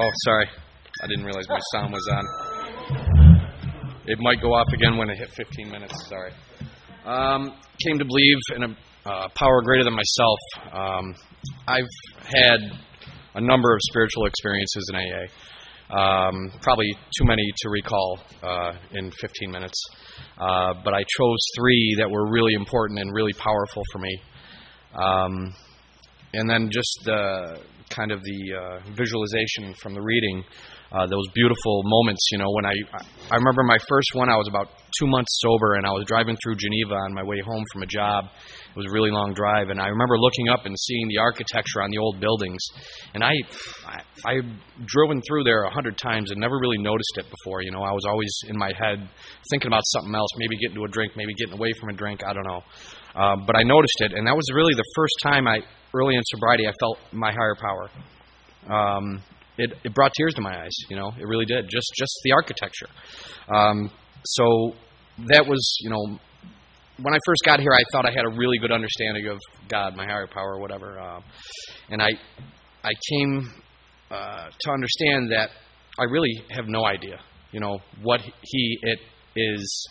Oh, sorry. I didn't realize my sound was on. It might go off again when it hit 15 minutes. Sorry. Um, came to believe in a uh, power greater than myself. Um, I've had a number of spiritual experiences in AA. Um, probably too many to recall uh, in 15 minutes. Uh, but I chose three that were really important and really powerful for me. And then just the kind of the uh, visualization from the reading, uh, those beautiful moments. You know, when I I remember my first one, I was about two months sober, and I was driving through Geneva on my way home from a job. It was a really long drive, and I remember looking up and seeing the architecture on the old buildings. And I I, I driven through there a hundred times and never really noticed it before. You know, I was always in my head thinking about something else, maybe getting to a drink, maybe getting away from a drink. I don't know. Uh, but I noticed it, and that was really the first time I early in sobriety, I felt my higher power. Um, it, it brought tears to my eyes. You know, it really did. Just just the architecture. Um, so that was, you know, when I first got here, I thought I had a really good understanding of God, my higher power, whatever. Uh, and I I came uh, to understand that I really have no idea. You know what He it is.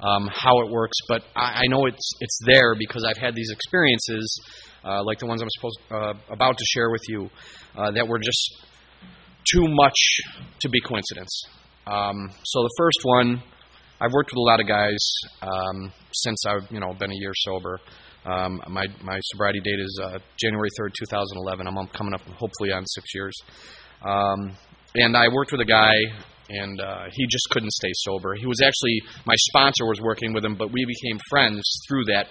Um, how it works, but I, I know it's it's there because I've had these experiences uh, like the ones I'm supposed uh, about to share with you, uh, that were just too much to be coincidence. Um, so the first one, I've worked with a lot of guys um, since I've you know been a year sober. Um, my my sobriety date is uh, January third, 2011. I'm coming up hopefully on six years. Um, and I worked with a guy, and uh, he just couldn't stay sober. He was actually my sponsor was working with him, but we became friends through that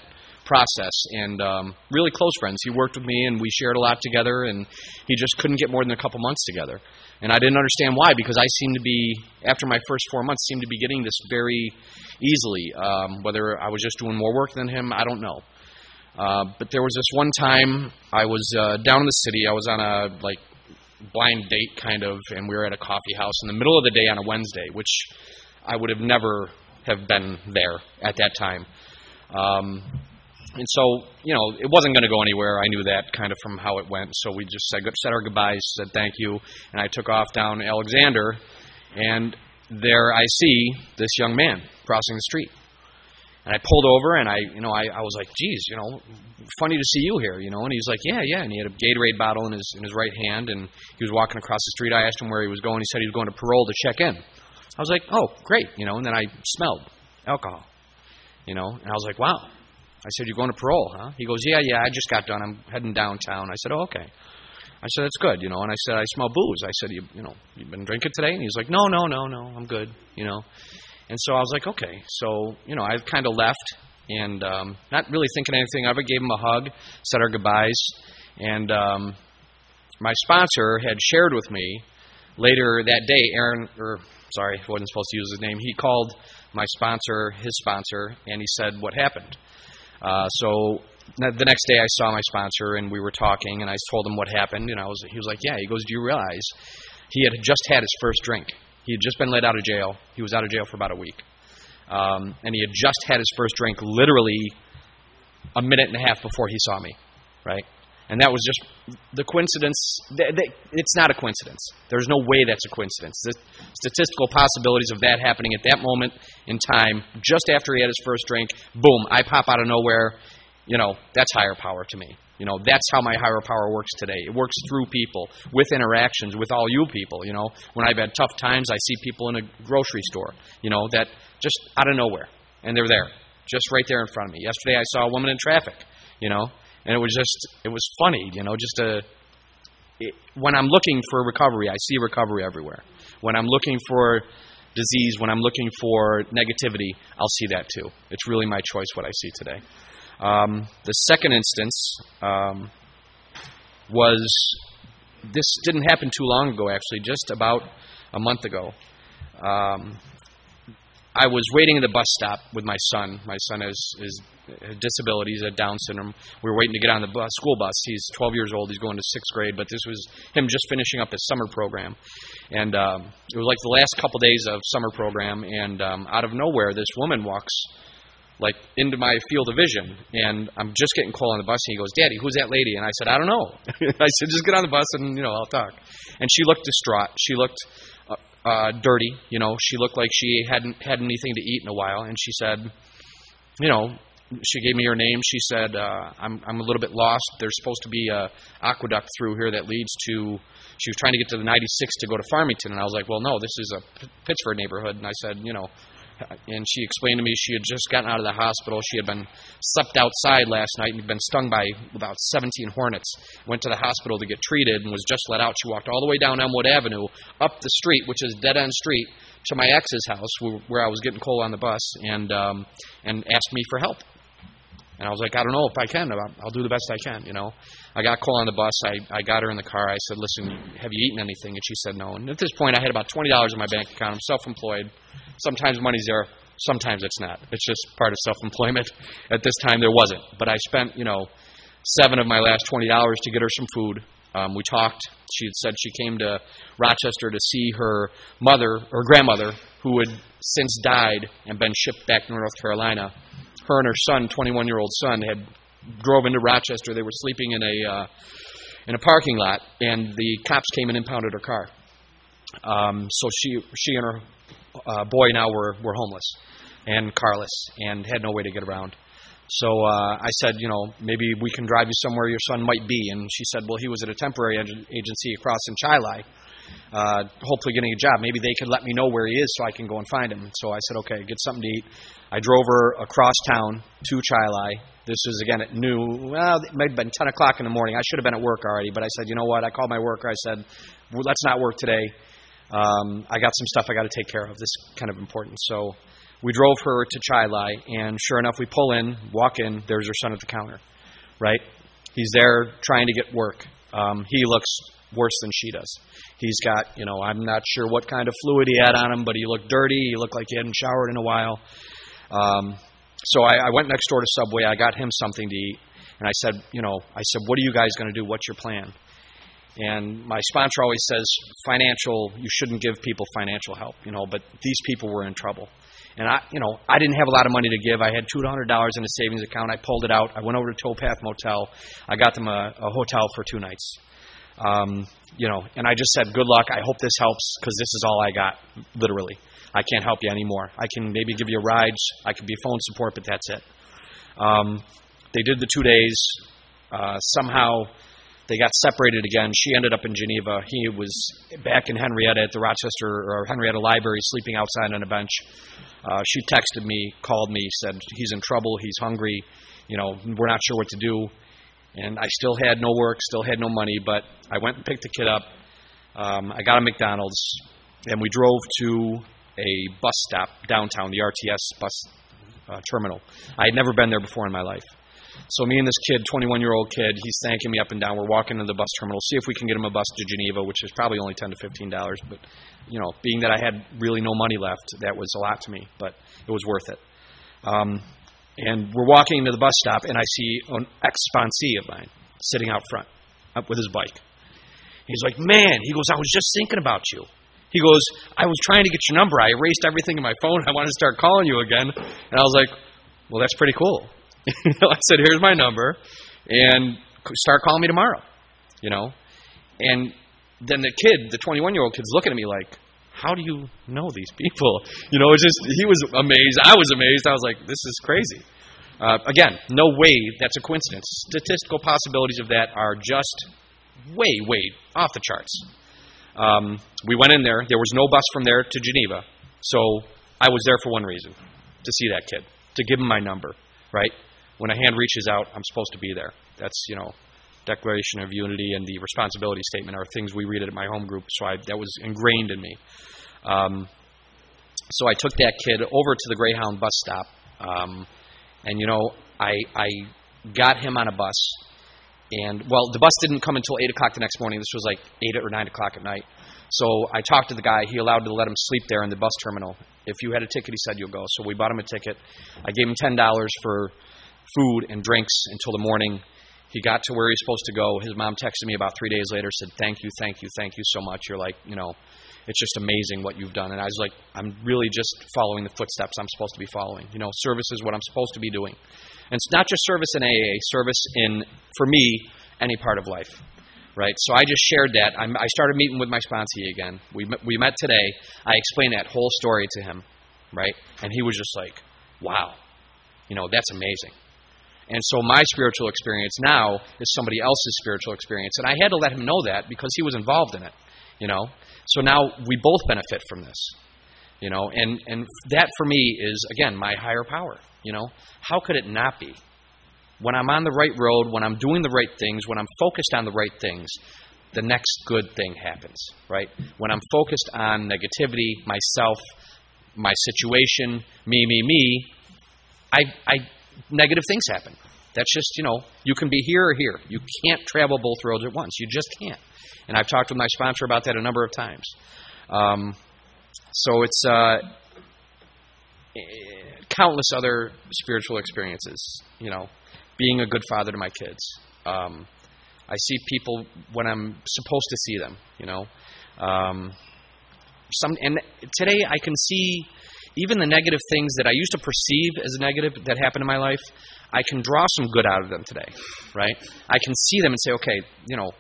process and um, really close friends. He worked with me and we shared a lot together, and he just couldn't get more than a couple months together. And I didn't understand why because I seemed to be, after my first four months, seemed to be getting this very easily. Um, whether I was just doing more work than him, I don't know. Uh, but there was this one time I was uh, down in the city. I was on a like blind date kind of, and we were at a coffee house in the middle of the day on a Wednesday, which I would have never have been there at that time. Um, and so, you know, it wasn't going to go anywhere. I knew that kind of from how it went. So we just said, said our goodbyes, said thank you, and I took off down Alexander, and there I see this young man crossing the street. And I pulled over, and I, you know, I, I was like, geez, you know, funny to see you here, you know. And he's like, yeah, yeah. And he had a Gatorade bottle in his in his right hand, and he was walking across the street. I asked him where he was going. He said he was going to parole to check in. I was like, oh, great, you know. And then I smelled alcohol, you know, and I was like, wow, I said, You're going to parole, huh? He goes, Yeah, yeah, I just got done. I'm heading downtown. I said, Oh, okay. I said, That's good, you know. And I said, I smell booze. I said, You, you know, you've been drinking today? And he's like, No, no, no, no, I'm good, you know. And so I was like, Okay. So, you know, I've kind of left and um, not really thinking anything of it. Gave him a hug, said our goodbyes. And um, my sponsor had shared with me later that day, Aaron, or sorry, I wasn't supposed to use his name. He called my sponsor, his sponsor, and he said what happened. Uh, so the next day I saw my sponsor and we were talking and I told him what happened and I was he was like, "Yeah." He goes, "Do you realize he had just had his first drink? He had just been let out of jail. He was out of jail for about a week, um, and he had just had his first drink, literally a minute and a half before he saw me, right? And that was just the coincidence. It's not a coincidence. There's no way that's a coincidence. The statistical possibilities of that happening at that moment in time, just after he had his first drink, boom, I pop out of nowhere. You know, that's higher power to me. You know, that's how my higher power works today. It works through people, with interactions, with all you people. You know, when I've had tough times, I see people in a grocery store, you know, that just out of nowhere, and they're there, just right there in front of me. Yesterday, I saw a woman in traffic, you know, and it was just it was funny, you know, just a. It, when I'm looking for recovery, I see recovery everywhere. When I'm looking for disease, when I'm looking for negativity, I'll see that too. It's really my choice what I see today. Um, the second instance um, was this didn't happen too long ago, actually, just about a month ago. Um, I was waiting at the bus stop with my son. My son has, is disabilities, at Down syndrome. We were waiting to get on the bus, school bus. He's 12 years old. He's going to sixth grade, but this was him just finishing up his summer program. And um, it was like the last couple days of summer program, and um, out of nowhere, this woman walks like into my field of vision, and I'm just getting called on the bus, and he goes, "Daddy, who's that lady?" And I said, "I don't know." I said, "Just get on the bus, and you know, I'll talk." And she looked distraught. She looked uh, dirty. You know, she looked like she hadn't had anything to eat in a while, and she said, "You know." She gave me her name. She said, uh, "I'm I'm a little bit lost. There's supposed to be a aqueduct through here that leads to." She was trying to get to the 96 to go to Farmington, and I was like, "Well, no, this is a Pittsford neighborhood." And I said, "You know, and she explained to me she had just gotten out of the hospital. She had been slept outside last night and been stung by about 17 hornets. Went to the hospital to get treated and was just let out. She walked all the way down Elmwood Avenue, up the street, which is dead end street, to my ex's house where I was getting coal on the bus, and um, and asked me for help. And I was like, I don't know if I can. I'll do the best I can, you know. I got call on the bus. I, I got her in the car. I said, listen, have you eaten anything? And she said no. And at this point, I had about $20 in my bank account. I'm self-employed. Sometimes money's there. Sometimes it's not. It's just part of self-employment. At this time, there wasn't. But I spent, you know, seven of my last $20 to get her some food. Um, we talked. She had said she came to Rochester to see her mother or grandmother, who had since died and been shipped back to North Carolina her and her son, 21 year old son, had drove into Rochester. They were sleeping in a uh, in a parking lot, and the cops came and impounded her car. Um, so she she and her uh, boy now were were homeless and carless and had no way to get around. So uh, I said, you know, maybe we can drive you somewhere your son might be. And she said, well, he was at a temporary agency across in Chili, uh, hopefully getting a job. Maybe they could let me know where he is so I can go and find him. So I said, okay, get something to eat. I drove her across town to Chili. This was again at noon. Well, it might have been 10 o'clock in the morning. I should have been at work already, but I said, you know what? I called my worker. I said, well, let's not work today. Um, I got some stuff I got to take care of. This is kind of important. So we drove her to Chili, and sure enough, we pull in, walk in. There's her son at the counter, right? He's there trying to get work. Um, he looks worse than she does. He's got, you know, I'm not sure what kind of fluid he had on him, but he looked dirty. He looked like he hadn't showered in a while. Um, so I, I went next door to Subway. I got him something to eat, and I said, you know, I said, what are you guys going to do? What's your plan? And my sponsor always says, financial, you shouldn't give people financial help, you know, but these people were in trouble. And I, you know, I didn't have a lot of money to give. I had $200 in a savings account. I pulled it out. I went over to Towpath Motel. I got them a, a hotel for two nights. Um, you know, and I just said, good luck. I hope this helps because this is all I got, literally. I can't help you anymore. I can maybe give you rides. I could be phone support, but that's it. Um, they did the two days. Uh, somehow they got separated again. She ended up in Geneva. He was back in Henrietta at the Rochester or Henrietta Library, sleeping outside on a bench. Uh, she texted me, called me, said he's in trouble. He's hungry. You know, we're not sure what to do. And I still had no work, still had no money, but I went and picked the kid up. Um, I got a McDonald's, and we drove to a bus stop downtown, the RTS bus uh, terminal. I had never been there before in my life. So me and this kid, 21 year old kid, he's thanking me up and down. We're walking to the bus terminal, see if we can get him a bus to Geneva, which is probably only 10 to 15 dollars. But you know, being that I had really no money left, that was a lot to me, but it was worth it. Um, and we're walking to the bus stop, and I see an ex sponsee of mine sitting out front up with his bike. He's like, Man, he goes, I was just thinking about you. He goes, I was trying to get your number. I erased everything in my phone. I wanted to start calling you again. And I was like, Well, that's pretty cool. I said, Here's my number, and start calling me tomorrow. You know? And then the kid, the 21 year old kid's looking at me like, how do you know these people? You know, it's just, he was amazed. I was amazed. I was like, this is crazy. Uh, again, no way that's a coincidence. Statistical possibilities of that are just way, way off the charts. Um, we went in there. There was no bus from there to Geneva. So I was there for one reason to see that kid, to give him my number, right? When a hand reaches out, I'm supposed to be there. That's, you know, Declaration of Unity and the responsibility statement are things we read at my home group, so I, that was ingrained in me. Um, so I took that kid over to the Greyhound bus stop, um, and you know, I, I got him on a bus, and well, the bus didn't come until eight o'clock the next morning. This was like eight or nine o'clock at night. So I talked to the guy. He allowed to let him sleep there in the bus terminal. If you had a ticket, he said you'll go. So we bought him a ticket. I gave him ten dollars for food and drinks until the morning He got to where he's supposed to go. His mom texted me about three days later, said, Thank you, thank you, thank you so much. You're like, you know, it's just amazing what you've done. And I was like, I'm really just following the footsteps I'm supposed to be following. You know, service is what I'm supposed to be doing. And it's not just service in AA, service in, for me, any part of life. Right? So I just shared that. I'm, I started meeting with my sponsee again. We we met today. I explained that whole story to him. Right? And he was just like, wow. You know, that's amazing. And so my spiritual experience now is somebody else's spiritual experience. And I had to let him know that because he was involved in it. You know? So now we both benefit from this. You know, and, and that for me is, again, my higher power. You know, how could it not be? When I'm on the right road, when I'm doing the right things, when I'm focused on the right things, the next good thing happens, right? When I'm focused on negativity, myself, my situation, me, me, me, I, I negative things happen. That's just, you know, you can be here or here. You can't travel both roads at once. You just can't. And I've talked with my sponsor about that a number of times. Um, so it's uh, countless other spiritual experiences. You know, being a good father to my kids. Um, I see people when I'm supposed to see them. You know, um, some and today I can see even the negative things that I used to perceive as negative that happened in my life. I can draw some good out of them today, right? I can see them and say, okay, you know,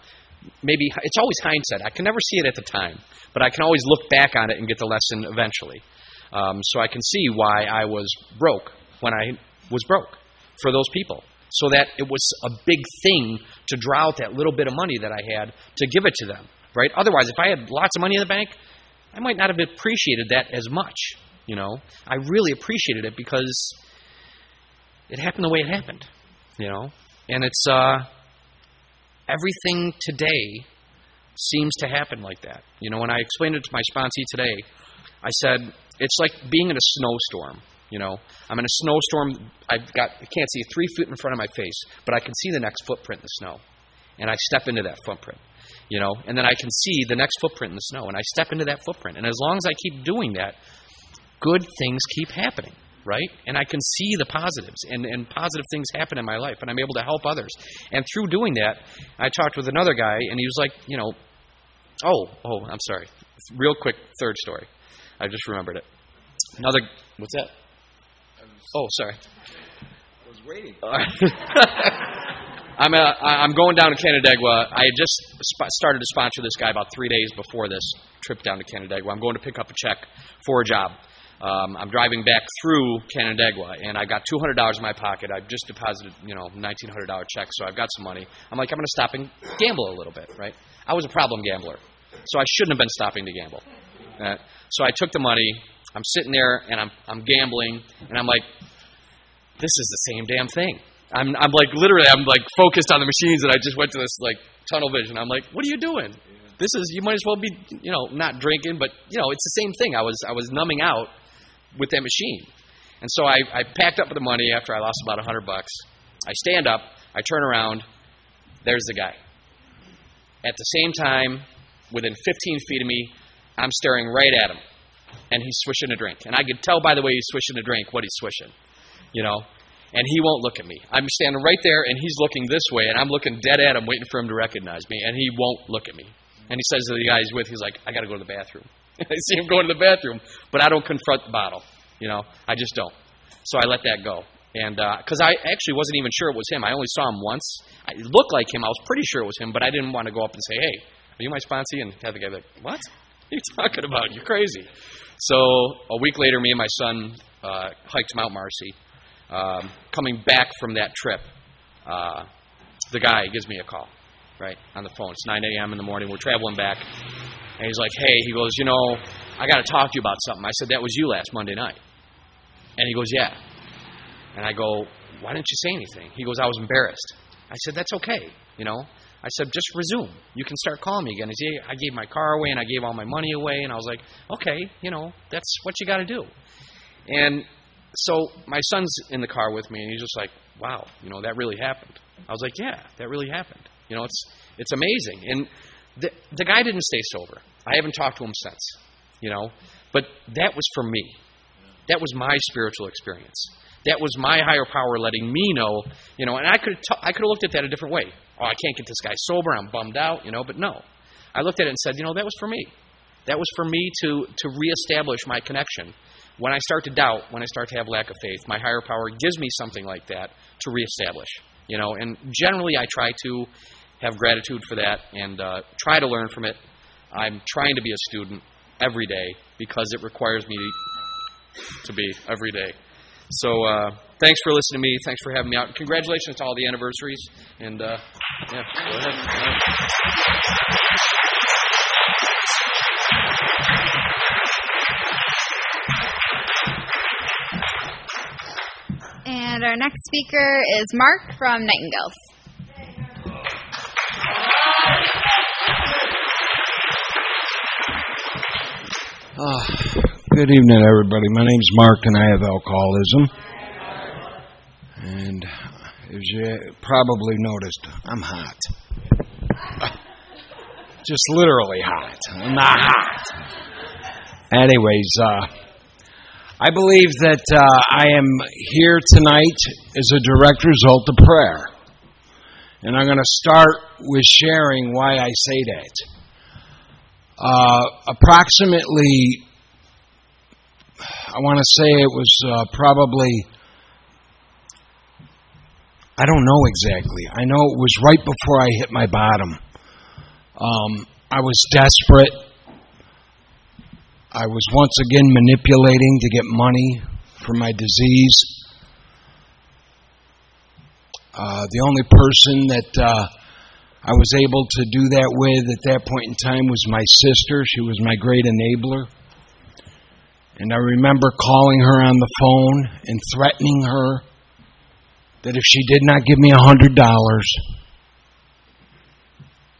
maybe it's always hindsight. I can never see it at the time, but I can always look back on it and get the lesson eventually. Um, so I can see why I was broke when I was broke for those people. So that it was a big thing to draw out that little bit of money that I had to give it to them, right? Otherwise, if I had lots of money in the bank, I might not have appreciated that as much. You know, I really appreciated it because it happened the way it happened. You know, and it's uh, everything today seems to happen like that. You know, when I explained it to my sponsee today, I said it's like being in a snowstorm. You know, I'm in a snowstorm. I've got I can't see three feet in front of my face, but I can see the next footprint in the snow, and I step into that footprint. You know, and then I can see the next footprint in the snow, and I step into that footprint. And as long as I keep doing that, good things keep happening right? And I can see the positives, and, and positive things happen in my life, and I'm able to help others. And through doing that, I talked with another guy, and he was like, you know, oh, oh, I'm sorry. Real quick, third story. I just remembered it. Another, what's that? Oh, sorry. I was waiting. I'm uh, a, I'm going down to Canandaigua. I had just sp- started to sponsor this guy about three days before this trip down to Canandaigua. I'm going to pick up a check for a job. Um, I'm driving back through Canandaigua, and I got $200 in my pocket. I've just deposited, you know, $1,900 check, so I've got some money. I'm like, I'm going to stop and gamble a little bit, right? I was a problem gambler, so I shouldn't have been stopping to gamble. Uh, so I took the money. I'm sitting there, and I'm I'm gambling, and I'm like, this is the same damn thing. I'm I'm like literally, I'm like focused on the machines, and I just went to this like tunnel vision. I'm like, what are you doing? This is you might as well be, you know, not drinking, but you know, it's the same thing. I was I was numbing out with that machine. And so I, I packed up the money after I lost about a hundred bucks. I stand up, I turn around, there's the guy. At the same time, within 15 feet of me, I'm staring right at him. And he's swishing a drink. And I could tell by the way he's swishing a drink what he's swishing. You know? And he won't look at me. I'm standing right there and he's looking this way and I'm looking dead at him waiting for him to recognize me. And he won't look at me. And he says to the guy he's with, he's like, I got to go to the bathroom. I see him going to the bathroom, but I don't confront the bottle. You know, I just don't. So I let that go. And because uh, I actually wasn't even sure it was him, I only saw him once. I, it looked like him. I was pretty sure it was him, but I didn't want to go up and say, "Hey, are you my sponsee?" And have the guy be like, "What? What are you talking about? You're crazy." So a week later, me and my son uh, hiked Mount Marcy. Um, coming back from that trip, uh, the guy gives me a call, right on the phone. It's 9 a.m. in the morning. We're traveling back, and he's like, hey, he goes, you know, I got to talk to you about something. I said, that was you last Monday night. And he goes, yeah. And I go, why didn't you say anything? He goes, I was embarrassed. I said, that's okay, you know. I said, just resume. You can start calling me again. Said, I gave my car away and I gave all my money away. And I was like, okay, you know, that's what you got to do. And so my son's in the car with me and he's just like, wow, you know, that really happened. I was like, yeah, that really happened. You know, it's it's amazing. And the, the guy didn't stay sober. I haven't talked to him since, you know. But that was for me. That was my spiritual experience. That was my higher power letting me know, you know, and I could t- I could have looked at that a different way. Oh, I can't get this guy sober. I'm bummed out, you know, but no. I looked at it and said, you know, that was for me. That was for me to to reestablish my connection. When I start to doubt, when I start to have lack of faith, my higher power gives me something like that to reestablish. You know, and generally I try to have gratitude for that and uh, try to learn from it. I'm trying to be a student every day because it requires me to be every day. So uh, thanks for listening to me. Thanks for having me out. Congratulations to all the anniversaries. And uh, yeah, go ahead. And our next speaker is Mark from Nightingales. Oh, good evening, everybody. My name's Mark, and I have alcoholism. And as you probably noticed, I'm hot. Just literally hot. I'm not hot. Anyways, uh, I believe that uh, I am here tonight as a direct result of prayer. And I'm going to start with sharing why I say that. Uh, approximately, I want to say it was uh, probably, I don't know exactly. I know it was right before I hit my bottom. Um, I was desperate. I was once again manipulating to get money for my disease. Uh, the only person that uh, I was able to do that with at that point in time was my sister. She was my great enabler. And I remember calling her on the phone and threatening her that if she did not give me a $100,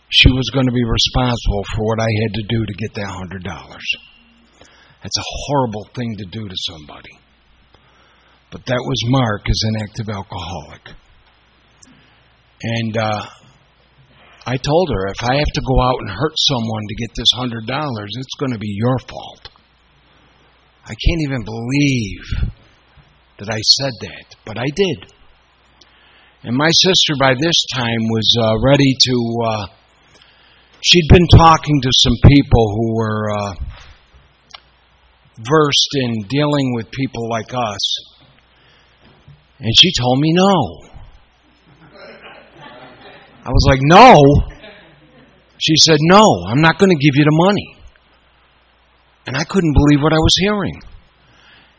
she was going to be responsible for what I had to do to get that $100. That's a horrible thing to do to somebody. But that was Mark as an active alcoholic. And uh, I told her if I have to go out and hurt someone to get this $100, it's going to be your fault. I can't even believe that I said that, but I did. And my sister by this time was uh, ready to. Uh, she'd been talking to some people who were uh, versed in dealing with people like us. And she told me no. I was like, no. She said, no, I'm not going to give you the money. And I couldn't believe what I was hearing.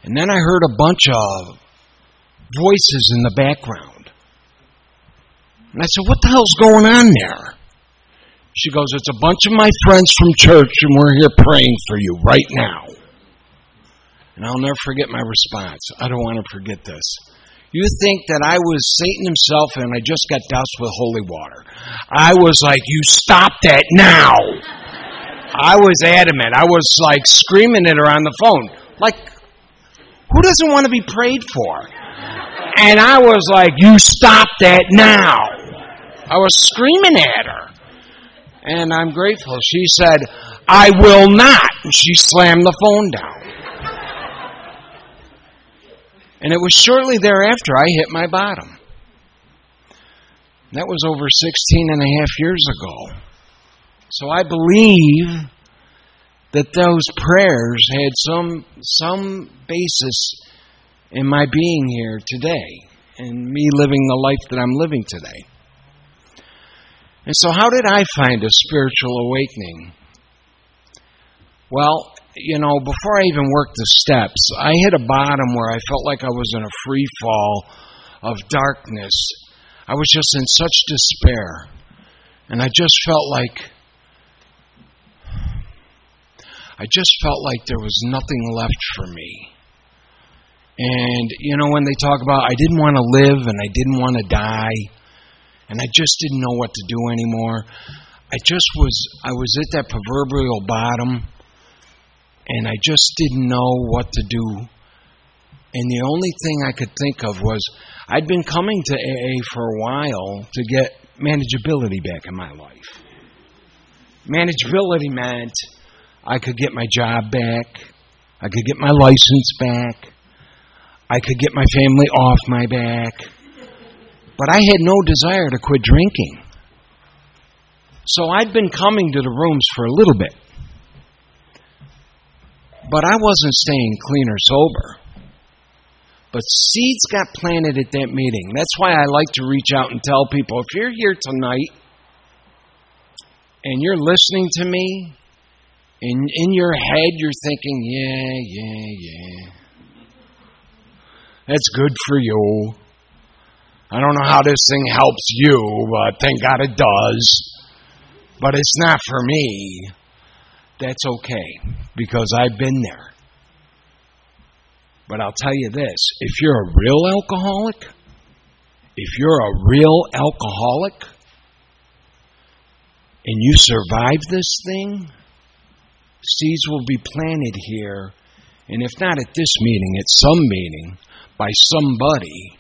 And then I heard a bunch of voices in the background. And I said, What the hell's going on there? She goes, It's a bunch of my friends from church, and we're here praying for you right now. And I'll never forget my response. I don't want to forget this. You think that I was Satan himself and I just got doused with holy water. I was like, You stop that now. I was adamant. I was like screaming at her on the phone. Like, who doesn't want to be prayed for? And I was like, You stop that now. I was screaming at her. And I'm grateful. She said, I will not. And she slammed the phone down. And it was shortly thereafter I hit my bottom. That was over 16 and a half years ago. So I believe that those prayers had some some basis in my being here today and me living the life that I'm living today. And so how did I find a spiritual awakening? Well, you know, before I even worked the steps, I hit a bottom where I felt like I was in a free fall of darkness. I was just in such despair. And I just felt like I just felt like there was nothing left for me. And, you know, when they talk about I didn't want to live and I didn't want to die, and I just didn't know what to do anymore, I just was, I was at that proverbial bottom, and I just didn't know what to do. And the only thing I could think of was I'd been coming to AA for a while to get manageability back in my life. Manageability meant I could get my job back. I could get my license back. I could get my family off my back. But I had no desire to quit drinking. So I'd been coming to the rooms for a little bit. But I wasn't staying clean or sober. But seeds got planted at that meeting. That's why I like to reach out and tell people if you're here tonight and you're listening to me, and in your head you're thinking, yeah, yeah, yeah. That's good for you. I don't know how this thing helps you, but thank God it does. But it's not for me. That's okay because I've been there. But I'll tell you this if you're a real alcoholic, if you're a real alcoholic, and you survive this thing, seeds will be planted here, and if not at this meeting, at some meeting, by somebody,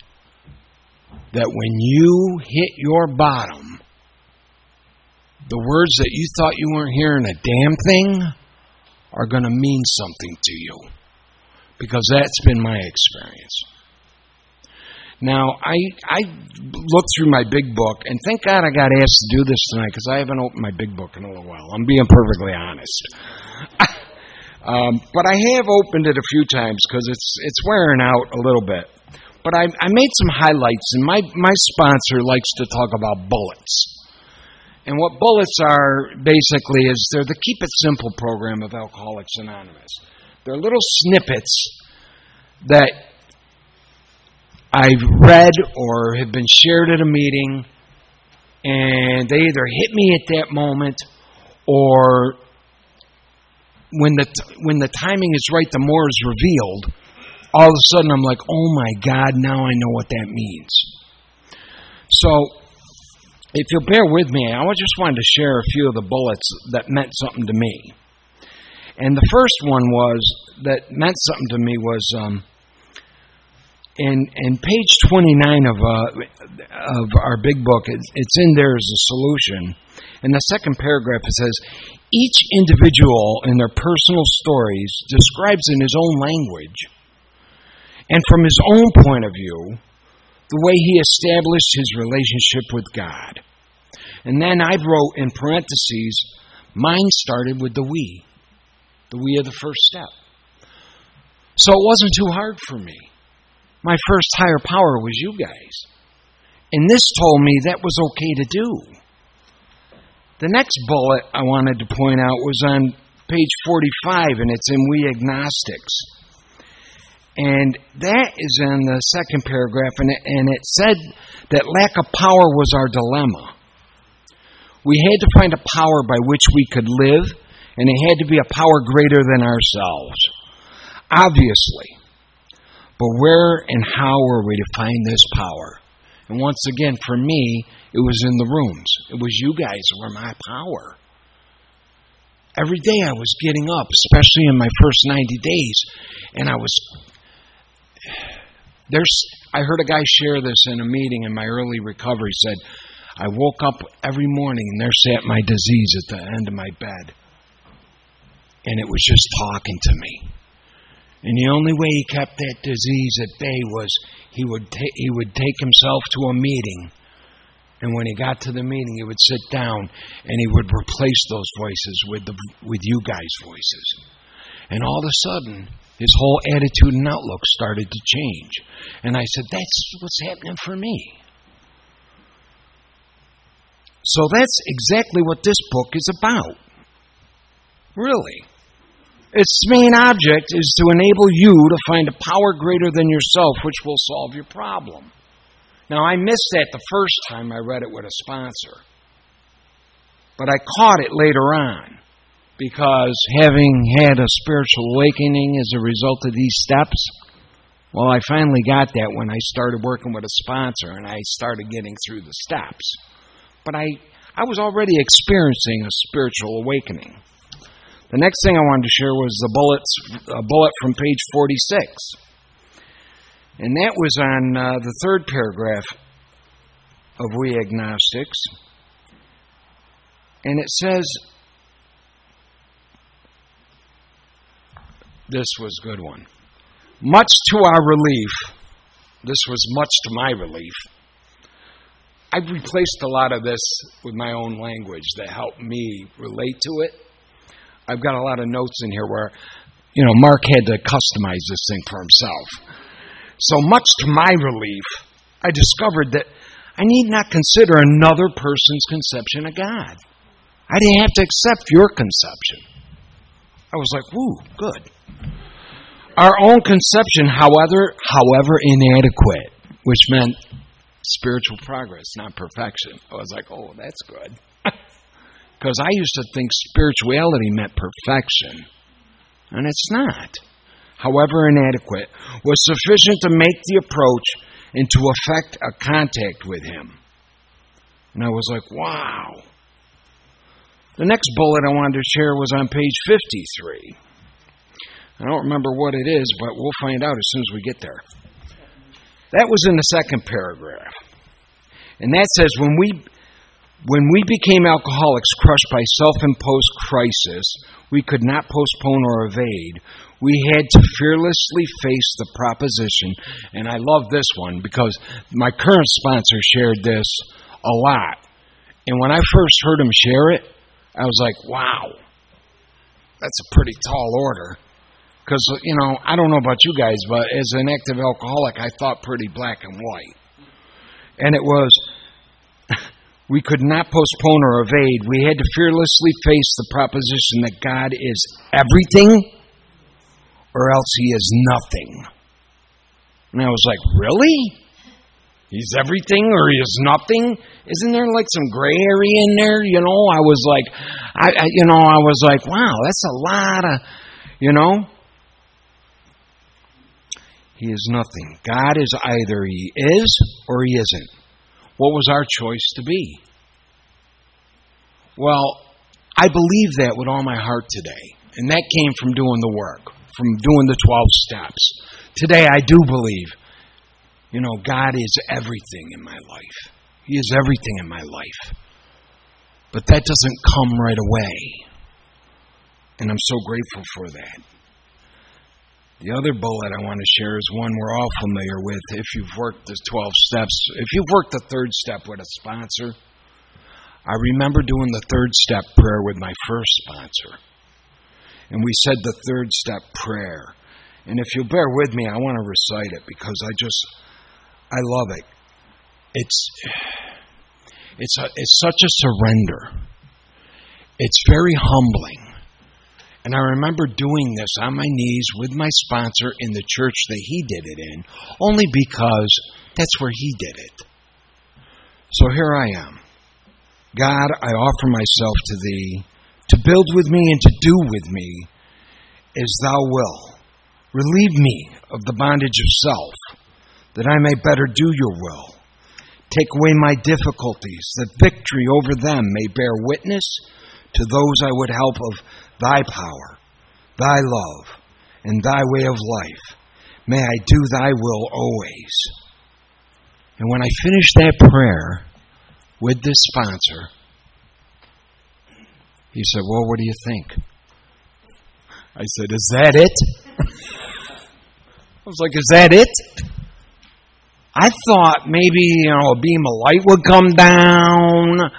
that when you hit your bottom, the words that you thought you weren't hearing a damn thing are going to mean something to you. Because that's been my experience. Now, I I looked through my big book, and thank God I got asked to do this tonight because I haven't opened my big book in a little while. I'm being perfectly honest. um, but I have opened it a few times because it's it's wearing out a little bit. But I, I made some highlights, and my my sponsor likes to talk about bullets. And what bullets are basically is they're the Keep It Simple program of Alcoholics Anonymous. They're little snippets that I've read or have been shared at a meeting, and they either hit me at that moment or when the when the timing is right, the more is revealed. All of a sudden, I'm like, "Oh my God! Now I know what that means." So, if you'll bear with me, I just wanted to share a few of the bullets that meant something to me. And the first one was that meant something to me was. Um, and and page 29 of uh, of our big book it's in there as a solution in the second paragraph it says each individual in their personal stories describes in his own language and from his own point of view the way he established his relationship with God and then I wrote in parentheses mine started with the we the we of the first step so it wasn't too hard for me my first higher power was you guys. And this told me that was okay to do. The next bullet I wanted to point out was on page 45, and it's in We Agnostics. And that is in the second paragraph, and it, and it said that lack of power was our dilemma. We had to find a power by which we could live, and it had to be a power greater than ourselves. Obviously, but where and how were we to find this power? And once again, for me, it was in the rooms. It was you guys who were my power. Every day I was getting up, especially in my first 90 days, and I was. There's, I heard a guy share this in a meeting in my early recovery. Said, I woke up every morning and there sat my disease at the end of my bed, and it was just talking to me. And the only way he kept that disease at bay was he would, ta- he would take himself to a meeting. And when he got to the meeting, he would sit down and he would replace those voices with, the, with you guys' voices. And all of a sudden, his whole attitude and outlook started to change. And I said, That's what's happening for me. So that's exactly what this book is about. Really. Its main object is to enable you to find a power greater than yourself which will solve your problem. Now, I missed that the first time I read it with a sponsor, but I caught it later on because having had a spiritual awakening as a result of these steps, well, I finally got that when I started working with a sponsor and I started getting through the steps. But I, I was already experiencing a spiritual awakening. The next thing I wanted to share was the bullets, a bullet from page 46. And that was on uh, the third paragraph of We Agnostics. And it says, this was a good one. Much to our relief, this was much to my relief. I've replaced a lot of this with my own language that helped me relate to it. I've got a lot of notes in here where, you know, Mark had to customize this thing for himself. So much to my relief, I discovered that I need not consider another person's conception of God. I didn't have to accept your conception. I was like, woo, good. Our own conception, however, however inadequate, which meant spiritual progress, not perfection. I was like, oh, that's good. Because I used to think spirituality meant perfection, and it's not. However inadequate, was sufficient to make the approach and to effect a contact with him. And I was like, wow. The next bullet I wanted to share was on page 53. I don't remember what it is, but we'll find out as soon as we get there. That was in the second paragraph. And that says when we when we became alcoholics crushed by self-imposed crisis, we could not postpone or evade. We had to fearlessly face the proposition, and I love this one because my current sponsor shared this a lot. And when I first heard him share it, I was like, wow, that's a pretty tall order. Because, you know, I don't know about you guys, but as an active alcoholic, I thought pretty black and white. And it was, we could not postpone or evade. We had to fearlessly face the proposition that God is everything or else he is nothing. And I was like, really? He's everything or he is nothing? Isn't there like some gray area in there? You know, I was like, I, I you know, I was like, wow, that's a lot of, you know. He is nothing. God is either he is or he isn't. What was our choice to be? Well, I believe that with all my heart today. And that came from doing the work, from doing the 12 steps. Today, I do believe you know, God is everything in my life. He is everything in my life. But that doesn't come right away. And I'm so grateful for that. The other bullet I want to share is one we're all familiar with. If you've worked the 12 steps, if you've worked the third step with a sponsor, I remember doing the third step prayer with my first sponsor. And we said the third step prayer. And if you'll bear with me, I want to recite it because I just I love it. It's it's a, it's such a surrender. It's very humbling. And I remember doing this on my knees with my sponsor in the church that he did it in, only because that's where he did it. So here I am. God, I offer myself to thee to build with me and to do with me as thou will. Relieve me of the bondage of self that I may better do your will. Take away my difficulties, that victory over them may bear witness to those I would help of thy power, thy love, and thy way of life. May I do thy will always. And when I finished that prayer with this sponsor, he said, Well, what do you think? I said, Is that it? I was like, Is that it? I thought maybe, you know, a beam of light would come down.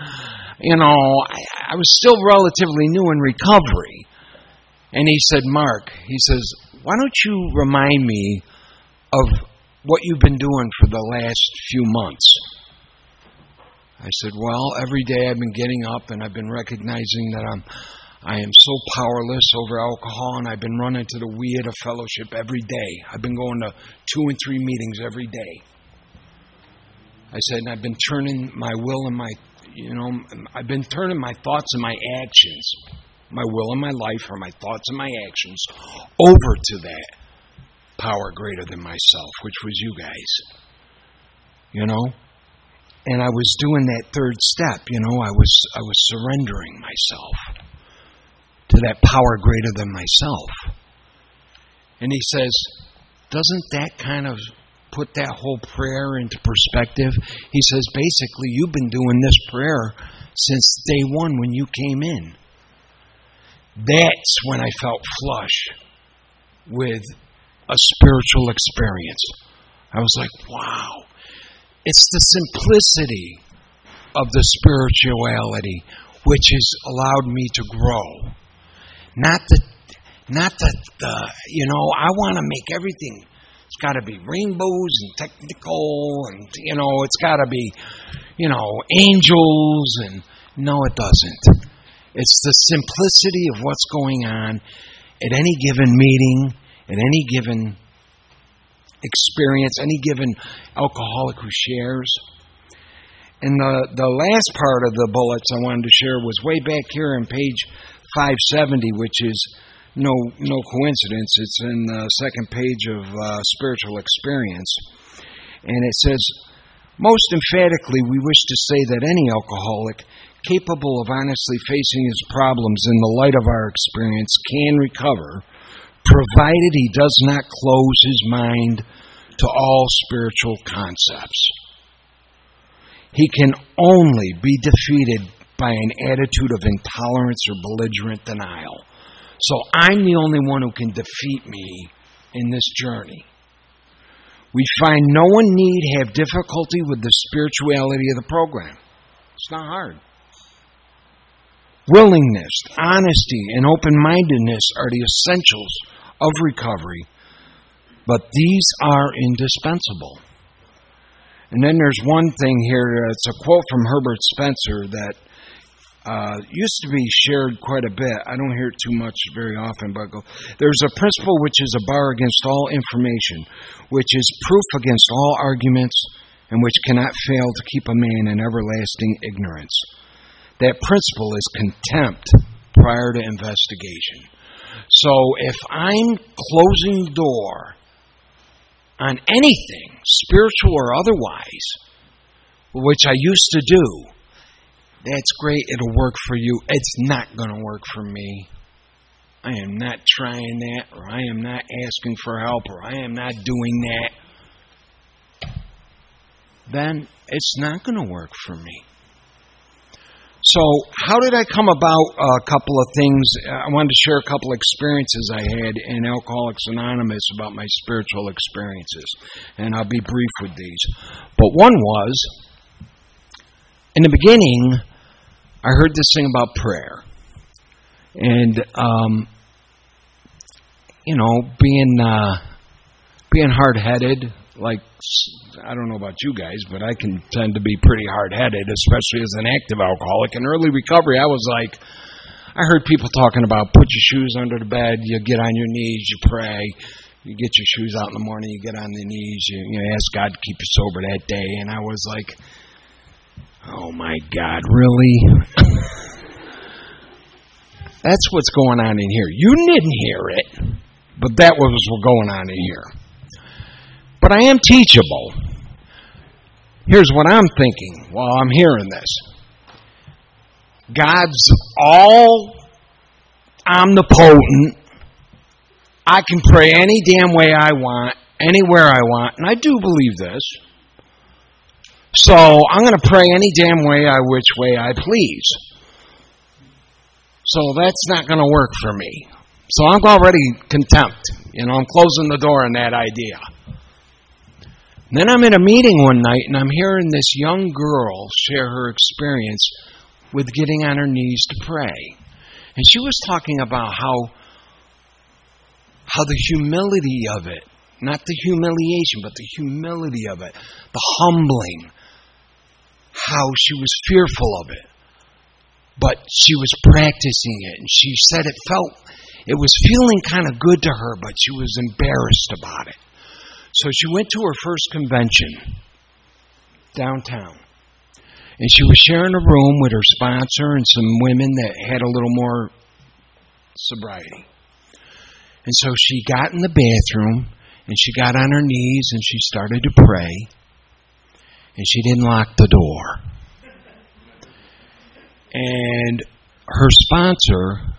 You know, I, I was still relatively new in recovery. And he said, Mark, he says, why don't you remind me of what you've been doing for the last few months? I said, Well, every day I've been getting up and I've been recognizing that I'm I am so powerless over alcohol and I've been running to the We a Fellowship every day. I've been going to two and three meetings every day. I said, and I've been turning my will and my, you know, I've been turning my thoughts and my actions, my will and my life, or my thoughts and my actions, over to that power greater than myself, which was you guys. You know? And I was doing that third step, you know, I was I was surrendering myself to that power greater than myself. And he says, doesn't that kind of put that whole prayer into perspective, he says basically, you've been doing this prayer since day one when you came in. That's when I felt flush with a spiritual experience. I was like, wow. It's the simplicity of the spirituality which has allowed me to grow. Not the, not the, the you know, I want to make everything. It's got to be rainbows and technical, and you know, it's got to be, you know, angels, and no, it doesn't. It's the simplicity of what's going on at any given meeting, at any given experience, any given alcoholic who shares. And the, the last part of the bullets I wanted to share was way back here on page 570, which is no, no coincidence. It's in the second page of uh, Spiritual Experience. And it says, Most emphatically, we wish to say that any alcoholic capable of honestly facing his problems in the light of our experience can recover, provided he does not close his mind to all spiritual concepts he can only be defeated by an attitude of intolerance or belligerent denial. So I'm the only one who can defeat me in this journey. We find no one need have difficulty with the spirituality of the program. It's not hard. Willingness, honesty, and open mindedness are the essentials of recovery, but these are indispensable. And then there's one thing here. Uh, it's a quote from Herbert Spencer that uh, used to be shared quite a bit. I don't hear it too much very often, but go, there's a principle which is a bar against all information, which is proof against all arguments, and which cannot fail to keep a man in everlasting ignorance. That principle is contempt prior to investigation. So if I'm closing the door on anything, spiritual or otherwise, which I used to do, that's great, it'll work for you. It's not going to work for me. I am not trying that, or I am not asking for help, or I am not doing that. Then it's not going to work for me. So, how did I come about a couple of things? I wanted to share a couple of experiences I had in Alcoholics Anonymous about my spiritual experiences, and I'll be brief with these. But one was, in the beginning, I heard this thing about prayer, and um, you know, being uh, being hard headed, like I don't know about you guys, but I can tend to be pretty hard headed, especially as an active alcoholic. In early recovery, I was like, I heard people talking about put your shoes under the bed, you get on your knees, you pray, you get your shoes out in the morning, you get on the knees, you, you ask God to keep you sober that day. And I was like, oh my God, really? That's what's going on in here. You didn't hear it, but that was what's going on in here. But I am teachable. Here's what I'm thinking while I'm hearing this God's all omnipotent. I can pray any damn way I want, anywhere I want, and I do believe this. So I'm going to pray any damn way I which way I please. So that's not going to work for me. So I'm already contempt. You know, I'm closing the door on that idea. Then I'm in a meeting one night and I'm hearing this young girl share her experience with getting on her knees to pray. And she was talking about how how the humility of it, not the humiliation, but the humility of it, the humbling, how she was fearful of it. But she was practicing it and she said it felt it was feeling kind of good to her, but she was embarrassed about it. So she went to her first convention downtown. And she was sharing a room with her sponsor and some women that had a little more sobriety. And so she got in the bathroom and she got on her knees and she started to pray. And she didn't lock the door. And her sponsor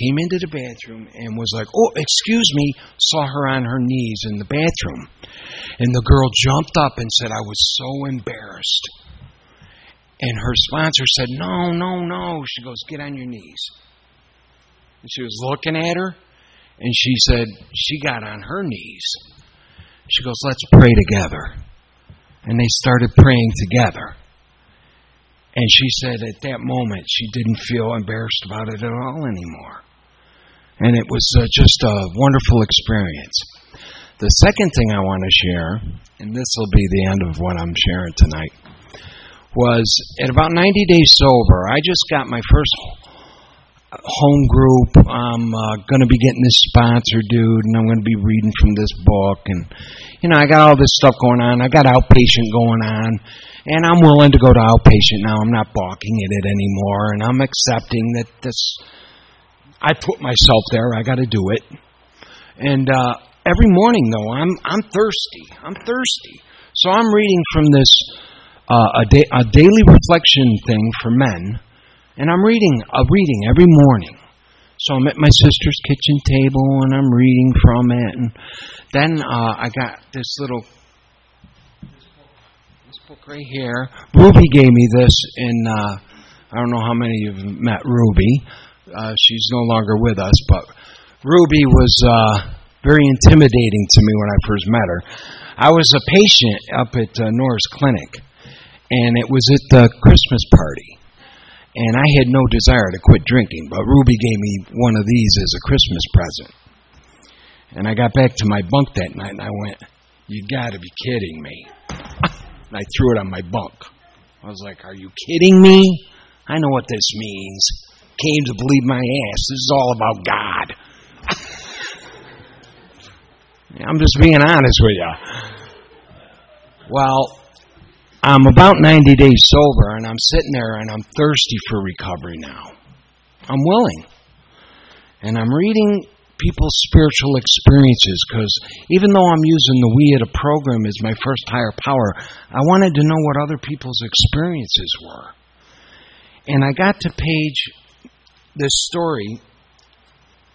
came into the bathroom and was like, Oh, excuse me, saw her on her knees in the bathroom. And the girl jumped up and said, I was so embarrassed. And her sponsor said, No, no, no. She goes, Get on your knees. And she was looking at her. And she said she got on her knees. She goes, Let's pray together. And they started praying together. And she said at that moment she didn't feel embarrassed about it at all anymore. And it was uh, just a wonderful experience. The second thing I want to share, and this will be the end of what I'm sharing tonight, was at about 90 days sober, I just got my first home group. I'm uh, going to be getting this sponsor, dude, and I'm going to be reading from this book. And, you know, I got all this stuff going on. I got outpatient going on. And I'm willing to go to outpatient now. I'm not balking at it anymore. And I'm accepting that this, I put myself there. I got to do it. And uh, every morning, though, I'm, I'm thirsty. I'm thirsty. So I'm reading from this uh, a, da- a daily reflection thing for men and I'm reading a reading every morning. So I'm at my sister's kitchen table and I'm reading from it. And then uh, I got this little this book right here. Ruby gave me this in uh, I don't know how many of you have met Ruby. Uh, she's no longer with us, but Ruby was uh, very intimidating to me when I first met her. I was a patient up at uh, Norris Clinic, and it was at the Christmas party and I had no desire to quit drinking, but Ruby gave me one of these as a Christmas present. And I got back to my bunk that night and I went, You gotta be kidding me. and I threw it on my bunk. I was like, Are you kidding me? I know what this means. Came to believe my ass. This is all about God. I'm just being honest with you. Well, I'm about 90 days sober and I'm sitting there and I'm thirsty for recovery now. I'm willing. And I'm reading people's spiritual experiences because even though I'm using the We at a program as my first higher power, I wanted to know what other people's experiences were. And I got to page this story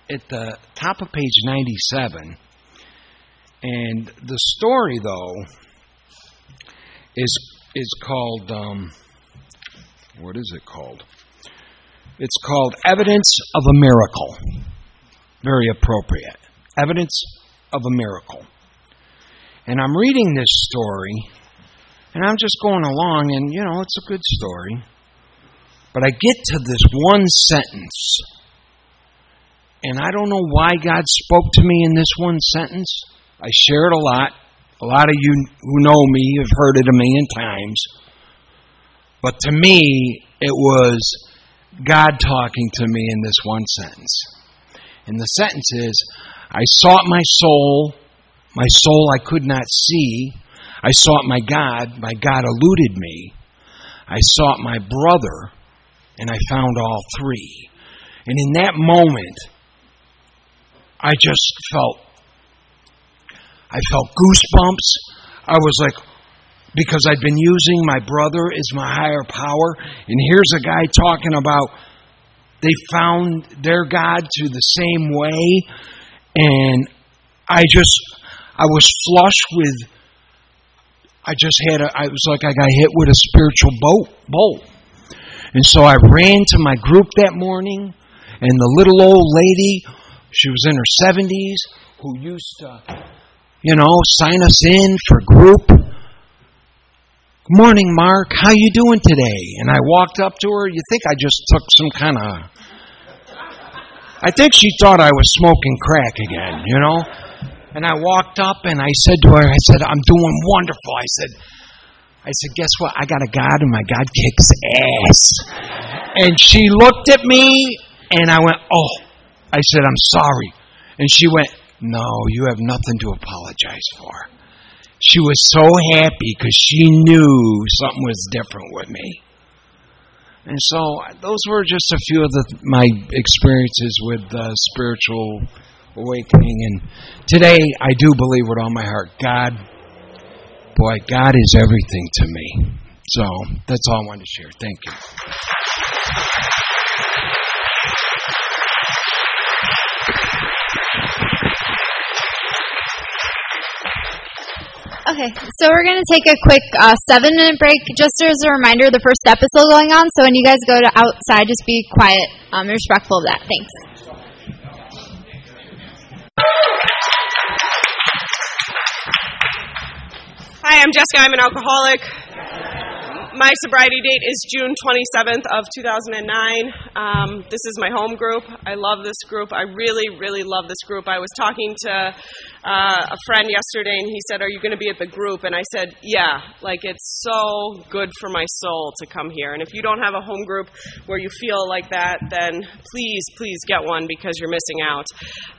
at the top of page 97. And the story, though, is is called, um, what is it called? It's called Evidence of a Miracle. Very appropriate. Evidence of a Miracle. And I'm reading this story, and I'm just going along, and, you know, it's a good story. But I get to this one sentence, and I don't know why God spoke to me in this one sentence. I share it a lot. A lot of you who know me have heard it a million times. But to me, it was God talking to me in this one sentence. And the sentence is I sought my soul, my soul I could not see. I sought my God, my God eluded me. I sought my brother, and I found all three. And in that moment, I just felt I felt goosebumps. I was like, because I'd been using my brother as my higher power, and here's a guy talking about they found their God through the same way, and I just, I was flush with, I just had, a, I was like I got hit with a spiritual bolt, bolt. And so I ran to my group that morning, and the little old lady, she was in her 70s, who used to you know, sign us in for group. Morning, Mark. How you doing today? And I walked up to her. You think I just took some kind of I think she thought I was smoking crack again, you know? And I walked up and I said to her, I said, I'm doing wonderful. I said, I said, guess what? I got a God and my God kicks ass. And she looked at me and I went, oh. I said, I'm sorry. And she went, no, you have nothing to apologize for. She was so happy because she knew something was different with me. And so those were just a few of the, my experiences with uh, spiritual awakening. And today I do believe with all my heart, God, boy, God is everything to me. So that's all I wanted to share. Thank you. Okay, so we're going to take a quick uh, seven minute break. Just as a reminder, the first step is still going on, so when you guys go to outside, just be quiet um, and respectful of that. Thanks. Hi, I'm Jessica. I'm an alcoholic. My sobriety date is June 27th of 2009. Um, this is my home group. I love this group. I really, really love this group. I was talking to uh, a friend yesterday, and he said, "Are you going to be at the group?" And I said, "Yeah. Like it's so good for my soul to come here. And if you don't have a home group where you feel like that, then please, please get one because you're missing out."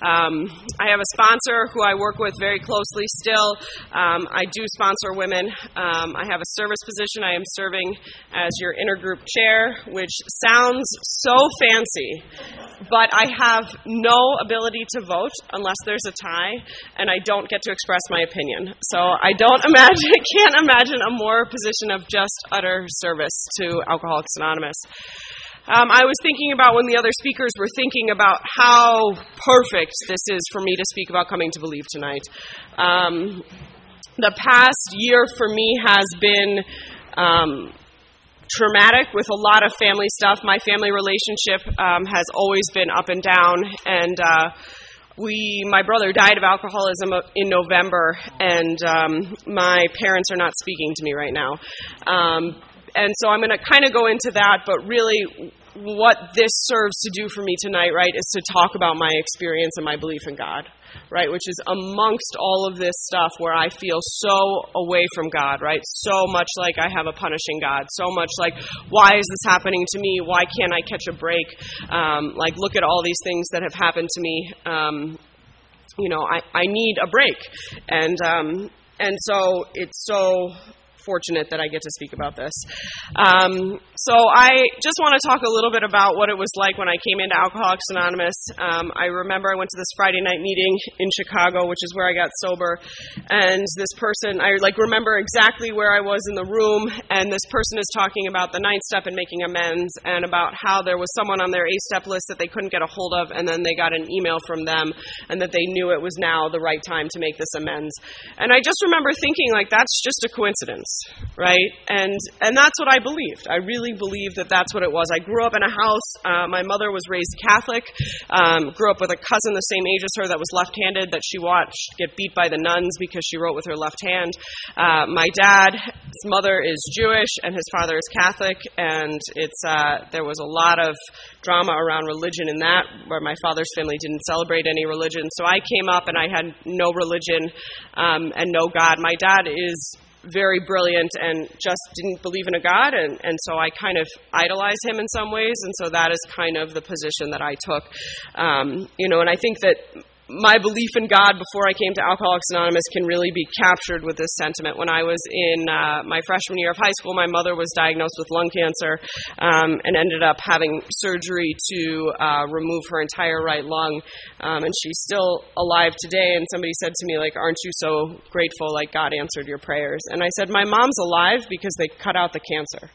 Um, I have a sponsor who I work with very closely still. Um, I do sponsor women. Um, I have a service position. I am serving as your intergroup chair, which sounds so fancy, but I have no ability to vote unless there's a tie, and I don't get to express my opinion. So I don't imagine, can't imagine a more position of just utter service to Alcoholics Anonymous. Um, I was thinking about when the other speakers were thinking about how perfect this is for me to speak about coming to believe tonight. Um, the past year for me has been um, traumatic with a lot of family stuff. My family relationship um, has always been up and down, and uh, we, my brother died of alcoholism in November, and um, my parents are not speaking to me right now. Um, and so I'm going to kind of go into that, but really, what this serves to do for me tonight, right, is to talk about my experience and my belief in God right, which is amongst all of this stuff where I feel so away from God, right? So much like I have a punishing God, so much like, why is this happening to me? Why can't I catch a break? Um, like, look at all these things that have happened to me. Um, you know, I, I need a break. And, um, and so it's so fortunate that I get to speak about this. Um, so I just want to talk a little bit about what it was like when I came into Alcoholics Anonymous. Um, I remember I went to this Friday night meeting in Chicago, which is where I got sober, and this person, I like remember exactly where I was in the room, and this person is talking about the ninth step and making amends, and about how there was someone on their eighth-step list that they couldn't get a hold of, and then they got an email from them, and that they knew it was now the right time to make this amends. And I just remember thinking like that's just a coincidence, right? And and that's what I believed. I really really believe that that's what it was. I grew up in a house. Uh, my mother was raised Catholic. Um, grew up with a cousin the same age as her that was left-handed that she watched get beat by the nuns because she wrote with her left hand. Uh, my dad's mother is Jewish and his father is Catholic, and it's uh, there was a lot of drama around religion in that, where my father's family didn't celebrate any religion. So I came up and I had no religion um, and no God. My dad is very brilliant and just didn't believe in a God, and, and so I kind of idolized him in some ways, and so that is kind of the position that I took. Um, you know, and I think that my belief in God before I came to Alcoholics Anonymous can really be captured with this sentiment. When I was in uh, my freshman year of high school, my mother was diagnosed with lung cancer um, and ended up having surgery to uh, remove her entire right lung. Um, and she's still alive today. And somebody said to me, like, "Aren't you so grateful? Like God answered your prayers?" And I said, "My mom's alive because they cut out the cancer.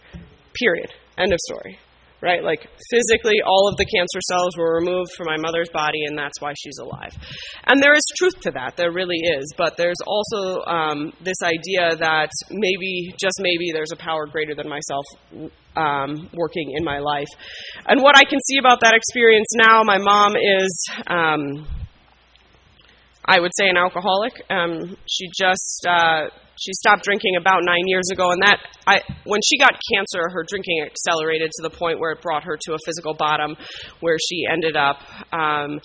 Period. End of story." Right? Like physically, all of the cancer cells were removed from my mother's body, and that's why she's alive. And there is truth to that, there really is. But there's also um, this idea that maybe, just maybe, there's a power greater than myself um, working in my life. And what I can see about that experience now, my mom is. Um, I would say an alcoholic. Um, she just uh, she stopped drinking about nine years ago, and that I, when she got cancer, her drinking accelerated to the point where it brought her to a physical bottom, where she ended up um,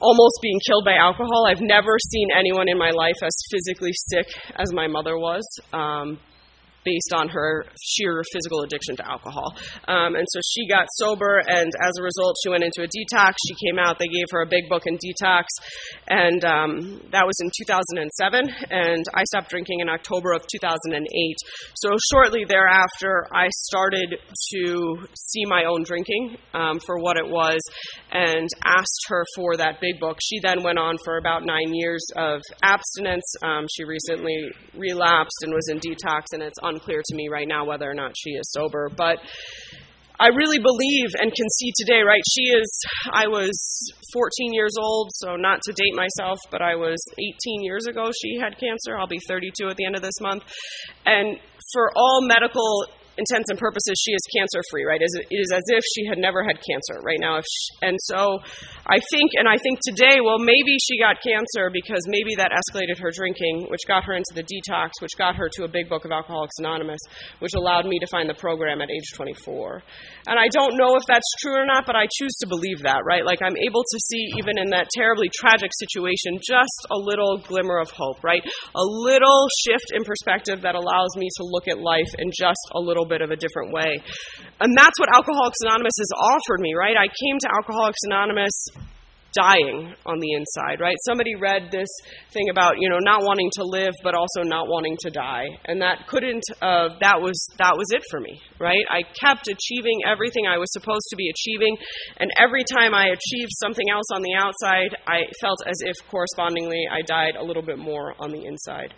almost being killed by alcohol. I've never seen anyone in my life as physically sick as my mother was. Um, based on her sheer physical addiction to alcohol. Um, and so she got sober, and as a result, she went into a detox. She came out, they gave her a big book in detox, and um, that was in 2007. And I stopped drinking in October of 2008. So shortly thereafter, I started to see my own drinking um, for what it was and asked her for that big book. She then went on for about nine years of abstinence. Um, she recently relapsed and was in detox, and it's on unclear to me right now whether or not she is sober. But I really believe and can see today, right? She is, I was 14 years old, so not to date myself, but I was 18 years ago she had cancer. I'll be 32 at the end of this month. And for all medical intents and purposes, she is cancer free, right? It is as if she had never had cancer right now. She, and so I think, and I think today, well, maybe she got cancer because maybe that escalated her drinking, which got her into the detox, which got her to a big book of Alcoholics Anonymous, which allowed me to find the program at age 24. And I don't know if that's true or not, but I choose to believe that, right? Like I'm able to see, even in that terribly tragic situation, just a little glimmer of hope, right? A little shift in perspective that allows me to look at life in just a little little bit of a different way. And that's what Alcoholics Anonymous has offered me, right? I came to Alcoholics Anonymous dying on the inside, right? Somebody read this thing about, you know, not wanting to live but also not wanting to die. And that couldn't uh, that was that was it for me, right? I kept achieving everything I was supposed to be achieving, and every time I achieved something else on the outside, I felt as if correspondingly I died a little bit more on the inside.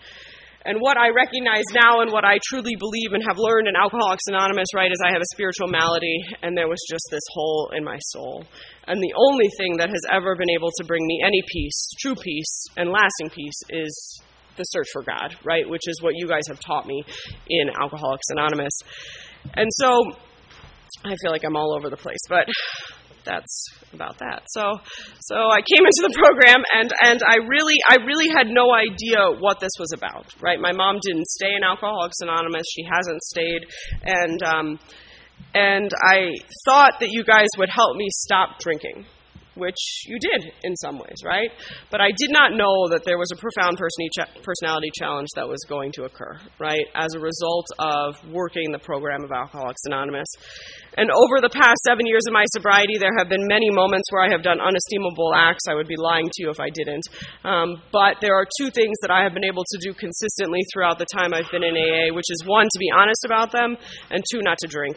And what I recognize now and what I truly believe and have learned in Alcoholics Anonymous, right, is I have a spiritual malady and there was just this hole in my soul. And the only thing that has ever been able to bring me any peace, true peace, and lasting peace is the search for God, right, which is what you guys have taught me in Alcoholics Anonymous. And so I feel like I'm all over the place, but that's about that. So, so I came into the program, and and I really I really had no idea what this was about. Right, my mom didn't stay in Alcoholics Anonymous. She hasn't stayed, and um, and I thought that you guys would help me stop drinking which you did in some ways, right? But I did not know that there was a profound personality challenge that was going to occur, right, as a result of working the program of Alcoholics Anonymous. And over the past seven years of my sobriety, there have been many moments where I have done unestimable acts. I would be lying to you if I didn't. Um, but there are two things that I have been able to do consistently throughout the time I've been in AA, which is one, to be honest about them, and two, not to drink.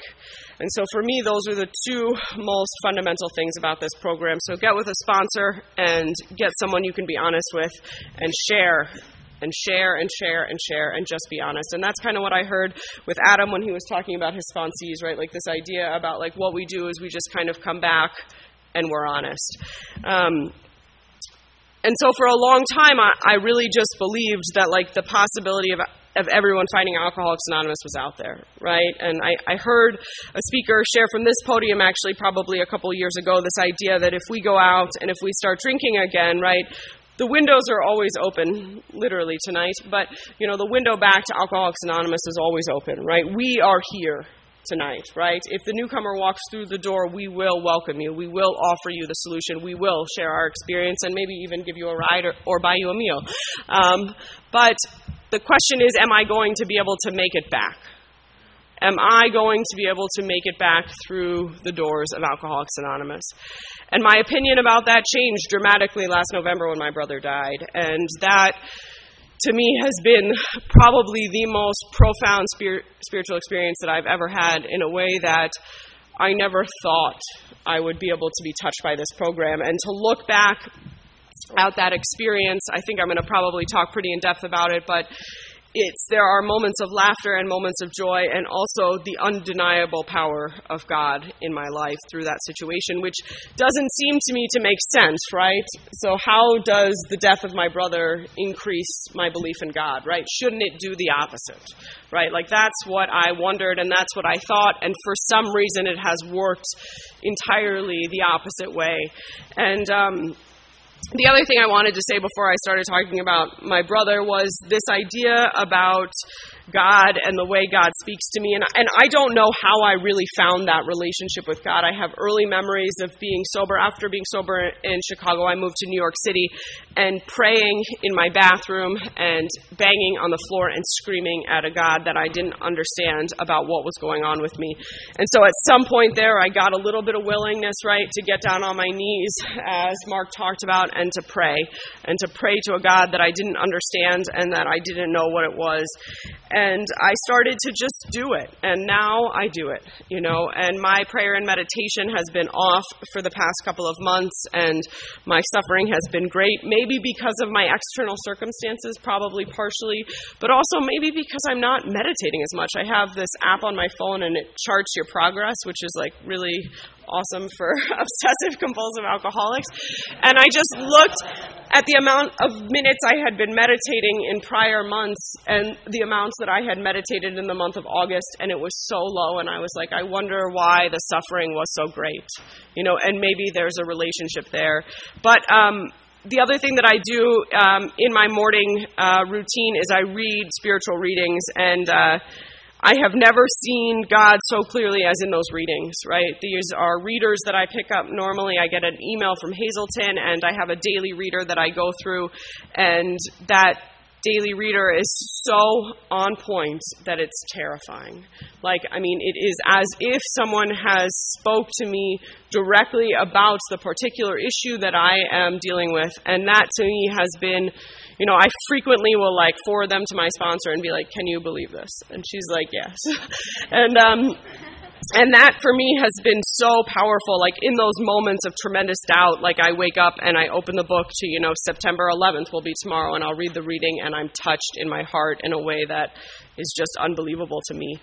And so for me, those are the two most fundamental things about this program. So get with a sponsor and get someone you can be honest with and share and share and share and share and just be honest. And that's kind of what I heard with Adam when he was talking about his sponsees, right? Like this idea about like what we do is we just kind of come back and we're honest. Um, and so for a long time, I, I really just believed that like the possibility of of everyone finding Alcoholics Anonymous was out there, right? And I, I heard a speaker share from this podium actually probably a couple years ago this idea that if we go out and if we start drinking again, right, the windows are always open, literally tonight, but you know, the window back to Alcoholics Anonymous is always open, right? We are here tonight, right? If the newcomer walks through the door, we will welcome you. We will offer you the solution. We will share our experience and maybe even give you a ride or, or buy you a meal. Um, but the question is, am I going to be able to make it back? Am I going to be able to make it back through the doors of Alcoholics Anonymous? And my opinion about that changed dramatically last November when my brother died. And that, to me, has been probably the most profound spir- spiritual experience that I've ever had in a way that I never thought I would be able to be touched by this program. And to look back at that experience. I think I'm going to probably talk pretty in depth about it, but it's there are moments of laughter and moments of joy and also the undeniable power of God in my life through that situation which doesn't seem to me to make sense right? So how does the death of my brother increase my belief in God right? Shouldn't it do the opposite right? Like that's what I wondered and that's what I thought and for some reason it has worked entirely the opposite way. And um the other thing I wanted to say before I started talking about my brother was this idea about God and the way God speaks to me. And, and I don't know how I really found that relationship with God. I have early memories of being sober. After being sober in Chicago, I moved to New York City and praying in my bathroom and banging on the floor and screaming at a God that I didn't understand about what was going on with me. And so at some point there, I got a little bit of willingness, right, to get down on my knees, as Mark talked about, and to pray. And to pray to a God that I didn't understand and that I didn't know what it was. I started to just do it. And now I do it, you know. And my prayer and meditation has been off for the past couple of months, and my suffering has been great. Maybe because of my external circumstances, probably partially, but also maybe because I'm not meditating as much. I have this app on my phone and it charts your progress, which is like really awesome for obsessive compulsive alcoholics. And I just looked at the amount of minutes I had been meditating in prior months and the amounts that I had meditated in the month of August, and it was so low. And I was like, I wonder why the suffering was so great, you know, and maybe there's a relationship there. But, um, the other thing that I do um, in my morning uh, routine is I read spiritual readings, and uh, I have never seen God so clearly as in those readings, right? These are readers that I pick up normally. I get an email from Hazelden, and I have a daily reader that I go through, and that daily reader is so on point that it's terrifying. Like, I mean, it is as if someone has spoke to me directly about the particular issue that I am dealing with, and that to me has been, you know, I frequently will like forward them to my sponsor and be like, "Can you believe this?" And she's like, "Yes," and um, and that for me has been so powerful like in those moments of tremendous doubt like i wake up and i open the book to you know september 11th will be tomorrow and i'll read the reading and i'm touched in my heart in a way that is just unbelievable to me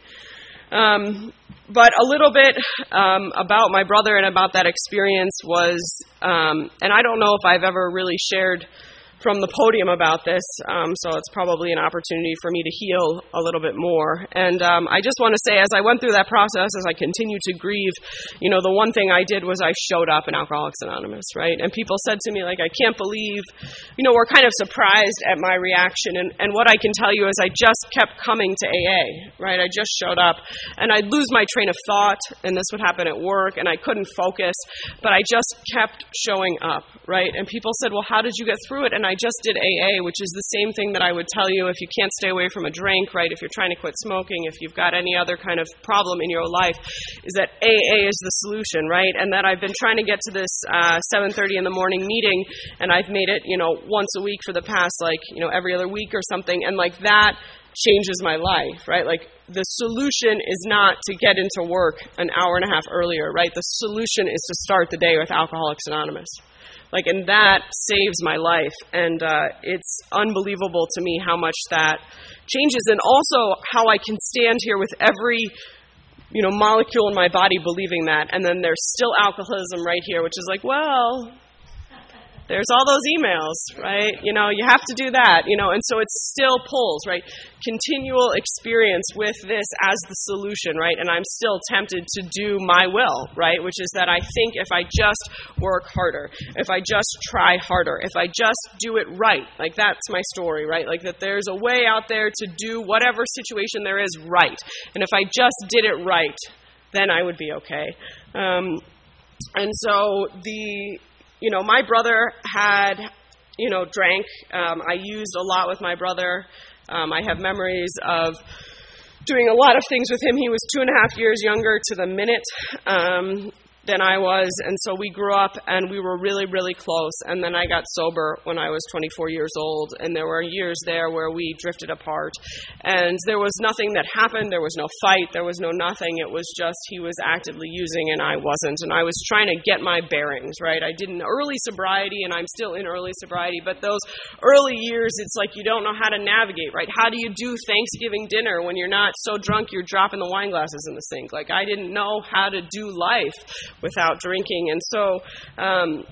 um, but a little bit um, about my brother and about that experience was um, and i don't know if i've ever really shared from the podium about this, um, so it's probably an opportunity for me to heal a little bit more. And um, I just want to say, as I went through that process, as I continued to grieve, you know, the one thing I did was I showed up in Alcoholics Anonymous, right? And people said to me, like, I can't believe, you know, we're kind of surprised at my reaction. And, and what I can tell you is I just kept coming to AA, right? I just showed up, and I'd lose my train of thought, and this would happen at work, and I couldn't focus, but I just kept showing up, right? And people said, well, how did you get through it? And I just did AA, which is the same thing that I would tell you if you can't stay away from a drink, right? If you're trying to quit smoking, if you've got any other kind of problem in your life, is that AA is the solution, right? And that I've been trying to get to this uh, 7:30 in the morning meeting, and I've made it, you know, once a week for the past, like, you know, every other week or something, and like that changes my life, right? Like the solution is not to get into work an hour and a half earlier, right? The solution is to start the day with Alcoholics Anonymous. Like, and that saves my life. And uh, it's unbelievable to me how much that changes, and also how I can stand here with every you know molecule in my body believing that, and then there's still alcoholism right here, which is like, well, there's all those emails, right? You know, you have to do that, you know, and so it still pulls, right? Continual experience with this as the solution, right? And I'm still tempted to do my will, right? Which is that I think if I just work harder, if I just try harder, if I just do it right, like that's my story, right? Like that there's a way out there to do whatever situation there is right. And if I just did it right, then I would be okay. Um, and so the you know, my brother had, you know, drank. Um, I used a lot with my brother. Um, I have memories of doing a lot of things with him. He was two and a half years younger to the minute. Um, than I was, and so we grew up and we were really, really close. And then I got sober when I was 24 years old, and there were years there where we drifted apart. And there was nothing that happened, there was no fight, there was no nothing. It was just he was actively using and I wasn't. And I was trying to get my bearings, right? I did an early sobriety, and I'm still in early sobriety, but those early years, it's like you don't know how to navigate, right? How do you do Thanksgiving dinner when you're not so drunk you're dropping the wine glasses in the sink? Like, I didn't know how to do life without drinking. And so, um,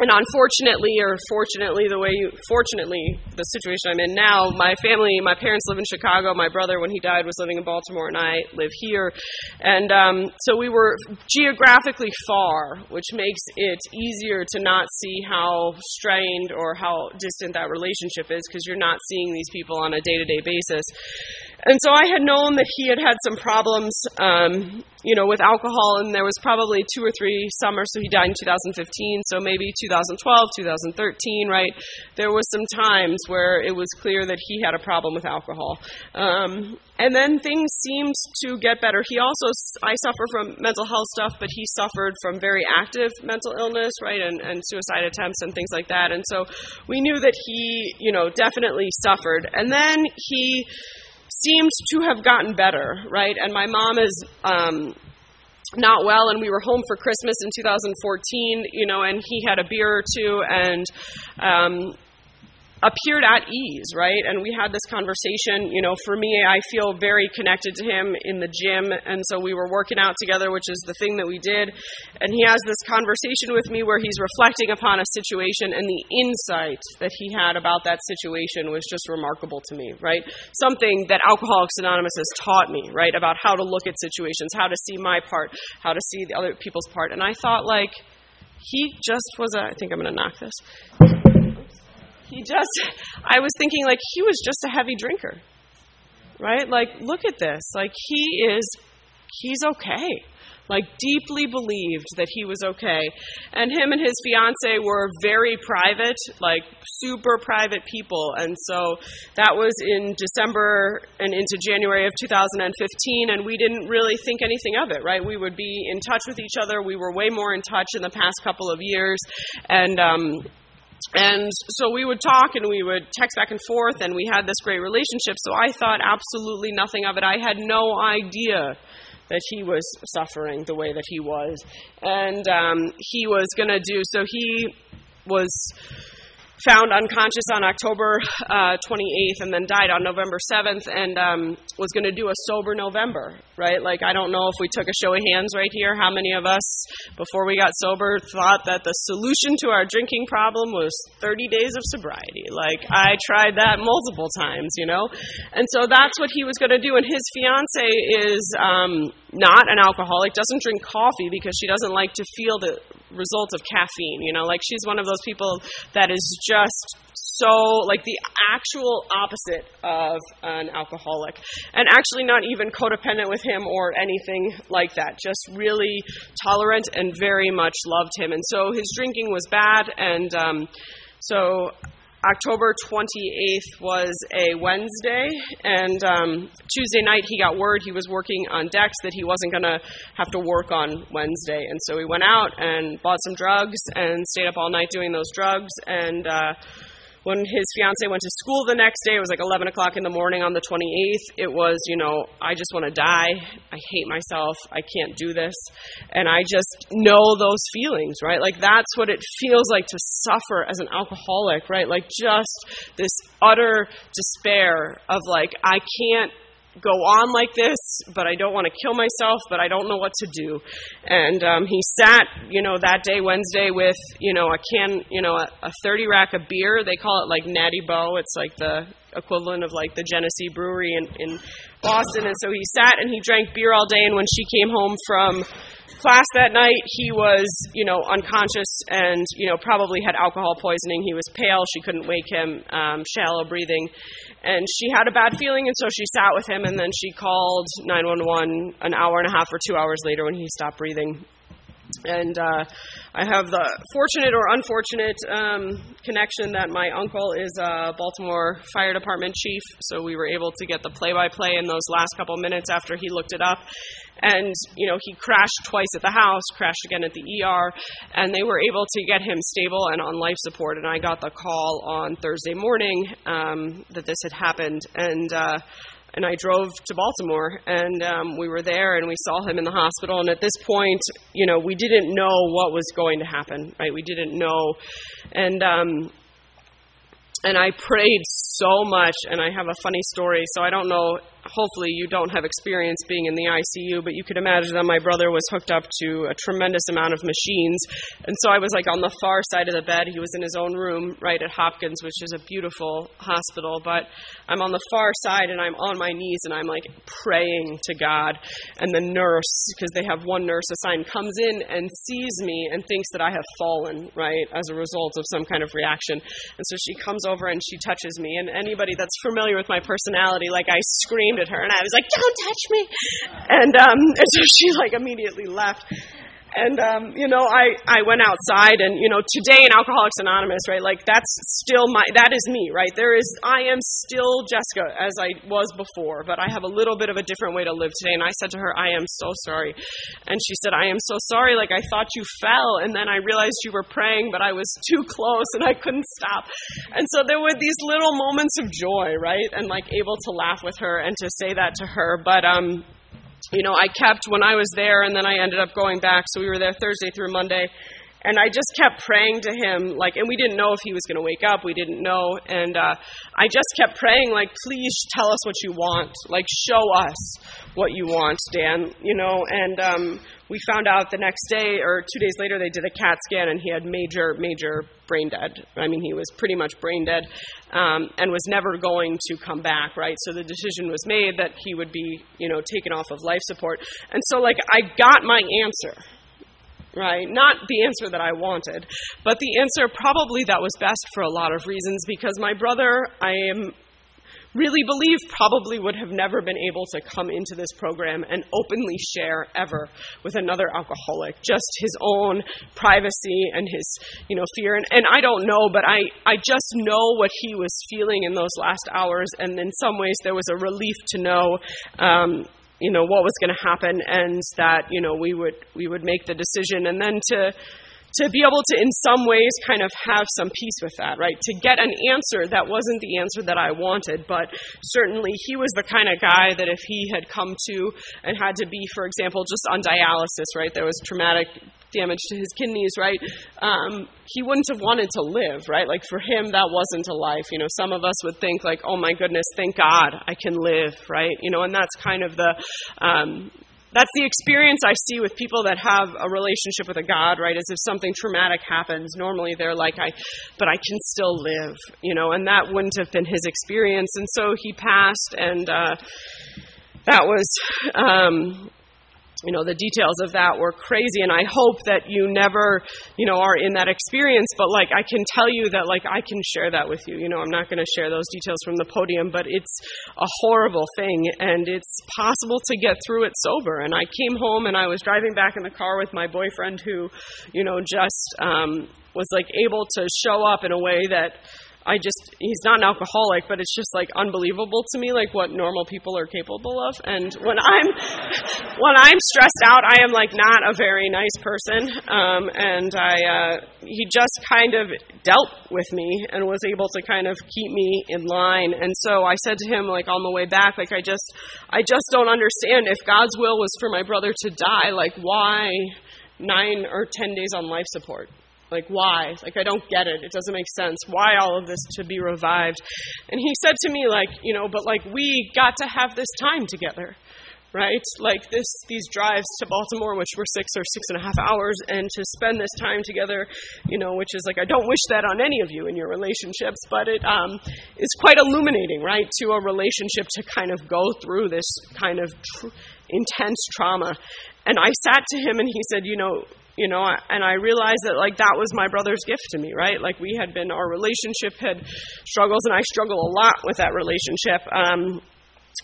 and unfortunately, or fortunately, the way you, fortunately, the situation I'm in now, my family, my parents live in Chicago. My brother, when he died, was living in Baltimore, and I live here. And um, so we were geographically far, which makes it easier to not see how strained or how distant that relationship is because you're not seeing these people on a day to day basis. And so I had known that he had had some problems, um, you know, with alcohol, and there was probably two or three summers. So he died in 2015, so maybe 2012, 2013, right? There was some times where it was clear that he had a problem with alcohol. Um, and then things seemed to get better. He also, I suffer from mental health stuff, but he suffered from very active mental illness, right, and, and suicide attempts and things like that. And so we knew that he, you know, definitely suffered. And then he seemed to have gotten better, right? And my mom is um, not well, and we were home for Christmas in 2014, you know, and he had a beer or two, and um, appeared at ease, right? And we had this conversation. You know, for me, I feel very connected to him in the gym, and so we were working out together, which is the thing that we did. And he has this conversation with me where he's reflecting upon a situation, and the insight that he had about that situation was just remarkable to me, right? Something that Alcoholics Anonymous has taught me, right, about how to look at situations, how to see my part, how to see the other people's part. And I thought, like, he just was a. I think I'm going to knock this he just i was thinking like he was just a heavy drinker right? Like look at this. Like he is he's okay. Like deeply believed that he was okay. And him and his fiance were very private like super private people. And so that was in december and into january of 2015 and we didn't really think anything of it right? We would be in touch with each other. We were way more in touch in the past couple of years. And um and so we would talk and we would text back and forth, and we had this great relationship. So I thought absolutely nothing of it. I had no idea that he was suffering the way that he was. And um, he was going to do, so he was found unconscious on October uh, 28th and then died on November 7th and um, was going to do a sober November, right? Like, I don't know if we took a show of hands right here, how many of us, before we got sober, thought that the solution to our drinking problem was 30 days of sobriety. Like, I tried that multiple times, you know? And so that's what he was going to do. And his fiance is um, not an alcoholic, doesn't drink coffee because she doesn't like to feel the result of caffeine. You know, like she's one of those people that is just so like the actual opposite of an alcoholic. And actually not even codependent with him or anything like that. Just really tolerant and very much loved him. And so his drinking was bad and um, so October 28th was a Wednesday, and um, Tuesday night he got word he was working on decks that he wasn't going to have to work on Wednesday. And so he went out and bought some drugs and stayed up all night doing those drugs. And uh, when his fiance went to school the next day, it was like 11 o'clock in the morning on the 28th. It was, you know, I just want to die. I hate myself. I can't do this. And I just know those feelings, right? Like that's what it feels like to suffer as an alcoholic, right? Like just this utter despair of like, I can't go on like this, but I don't want to kill myself, but I don't know what to do. And um, he sat, you know, that day, Wednesday, with, you know, a can, you know, a, a 30 rack of beer. They call it like Natty Boh. It's like the equivalent of like the Genesee Brewery in, in Boston. And so he sat and he drank beer all day. And when she came home from class that night, he was, you know, unconscious and, you know, probably had alcohol poisoning. He was pale. She couldn't wake him, um, shallow breathing. And she had a bad feeling, and so she sat with him, and then she called 911 an hour and a half or two hours later when he stopped breathing. And uh, I have the fortunate or unfortunate um, connection that my uncle is a Baltimore Fire Department chief, so we were able to get the play by play in those last couple minutes after he looked it up. And, you know, he crashed twice at the house, crashed again at the ER, and they were able to get him stable and on life support. And I got the call on Thursday morning um, that this had happened. And, uh, and I drove to Baltimore, and um, we were there, and we saw him in the hospital. And at this point, you know, we didn't know what was going to happen, right? We didn't know, and um, and I prayed so much. And I have a funny story, so I don't know hopefully you don't have experience being in the ICU, but you could imagine that my brother was hooked up to a tremendous amount of machines. And so I was like on the far side of the bed. He was in his own room right at Hopkins, which is a beautiful hospital. But I'm on the far side and I'm on my knees and I'm like praying to God. And the nurse, because they have one nurse assigned, comes in and sees me and thinks that I have fallen, right, as a result of some kind of reaction. And so she comes over and she touches me. And anybody that's familiar with my personality, like I screamed at her, and I was like, "Don't touch me!" And um, and so she like immediately left. And um, you know, I I went outside, and you know, today in Alcoholics Anonymous, right? Like that's still my that is me, right? There is I am still Jessica as I was before, but I have a little bit of a different way to live today. And I said to her, I am so sorry, and she said, I am so sorry. Like I thought you fell, and then I realized you were praying, but I was too close, and I couldn't stop. And so there were these little moments of joy, right? And like able to laugh with her and to say that to her, but um you know, I kept when I was there, and then I ended up going back. So we were there Thursday through Monday, and I just kept praying to him, like, and we didn't know if he was going to wake up. We didn't know, and uh, I just kept praying, like, please tell us what you want, like, show us what you want, Dan, you know. And um, we found out the next day or two days later they did a CAT scan, and he had major, major brain dead. I mean, he was pretty much brain dead, um, and was never going to come back, right? So the decision was made that he would be, you know, taken off of life support, and so like I got my answer right? Not the answer that I wanted, but the answer probably that was best for a lot of reasons because my brother, I am really believe probably would have never been able to come into this program and openly share ever with another alcoholic. Just his own privacy and his you know fear. And, and i don't know but i i just know what he was feeling in those last hours. And in some ways there was a relief to know um, you know what was going to happen and that you know we would we would make the decision. And then to to be able to in some ways kind of have some peace with that right to get an answer that wasn't the answer that i wanted but certainly he was the kind of guy that if he had come to and had to be for example just on dialysis right there was traumatic damage to his kidneys, right? Um, he wouldn't have wanted to live, right? Like for him, that wasn't a life. You know, some of us would think like, oh my goodness, thank God I can live, right? You know, and that's kind of the. Um, that's the experience I see with people that have a relationship with a God, right? As if something traumatic happens, normally they're like, I, but I can still live, you know, and that wouldn't have been his experience. And so he passed, and uh, that was, um, you know the details of that were crazy and i hope that you never you know are in that experience but like i can tell you that like i can share that with you. You know i'm not going to share those details from the podium but it's a horrible thing and it's possible to get through it sober. And i came home and i was driving back in the car with my boyfriend who you know just um was like able to show up in a way that I just he's not an alcoholic, but it's just like unbelievable to me like what normal people are capable of. And when I'm when I'm stressed out, I am like not a very nice person. Um, and I uh, he just kind of dealt with me and was able to kind of keep me in line. And so I said to him like on the way back, like I just I just don't understand if God's will was for my brother to die, like why nine or ten days on life support? Like, why? Like, I don't get it. It doesn't make sense. Why all of this to be revived? And he said to me, like, you know, but like, we got to have this time together, right? Like, this, these drives to Baltimore, which were six or six and a half hours, and to spend this time together, you know, which is like, I don't wish that on any of you in your relationships, but it um, is quite illuminating, right, to a relationship to kind of go through this kind of tr- intense trauma. And I sat to him and he said, you know, you know and i realized that like that was my brother's gift to me right? Like we had been our relationship had struggles and i struggle a lot with that relationship um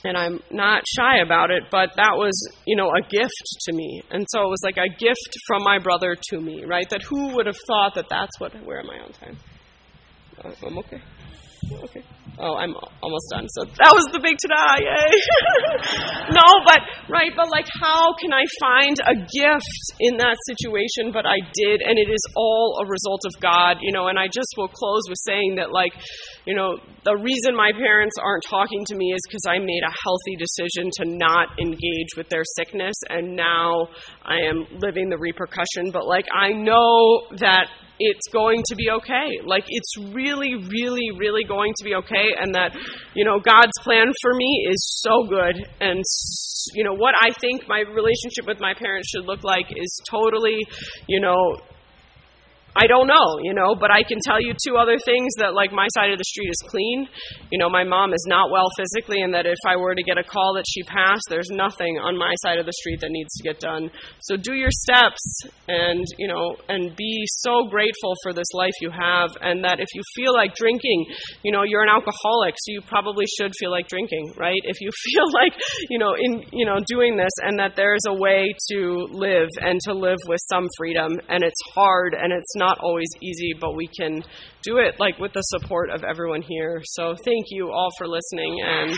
and i'm not shy about it but that was you know a gift to me. And so it was like a gift from my brother to me right? That who would have thought that that's what where am i on time? Uh, i'm okay. Okay Oh, I'm almost done. So that was the big ta-da, yay! no, but right, but like, how can I find a gift in that situation? But I did, and it is all a result of God, you know. And I just will close with saying that, like, you know, the reason my parents aren't talking to me is because I made a healthy decision to not engage with their sickness, and now I am living the repercussion. But like, I know that it's going to be okay. Like, it's really, really, really going to be okay. And that, you know, God's plan for me is so good. And, you know, what I think my relationship with my parents should look like is totally, you know, I don't know, you know, but I can tell you two other things that, like, my side of the street is clean. You know, my mom is not well physically, and that if I were to get a call that she passed, there's nothing on my side of the street that needs to get done. So do your steps and, you know, and be so grateful for this life you have, and that if you feel like drinking, you know, you're an alcoholic, so you probably should feel like drinking, right? If you feel like, you know, in, you know, doing this, and that there's a way to live and to live with some freedom, and it's hard and it's not not always easy, but we can do it like with the support of everyone here. So thank you all for listening and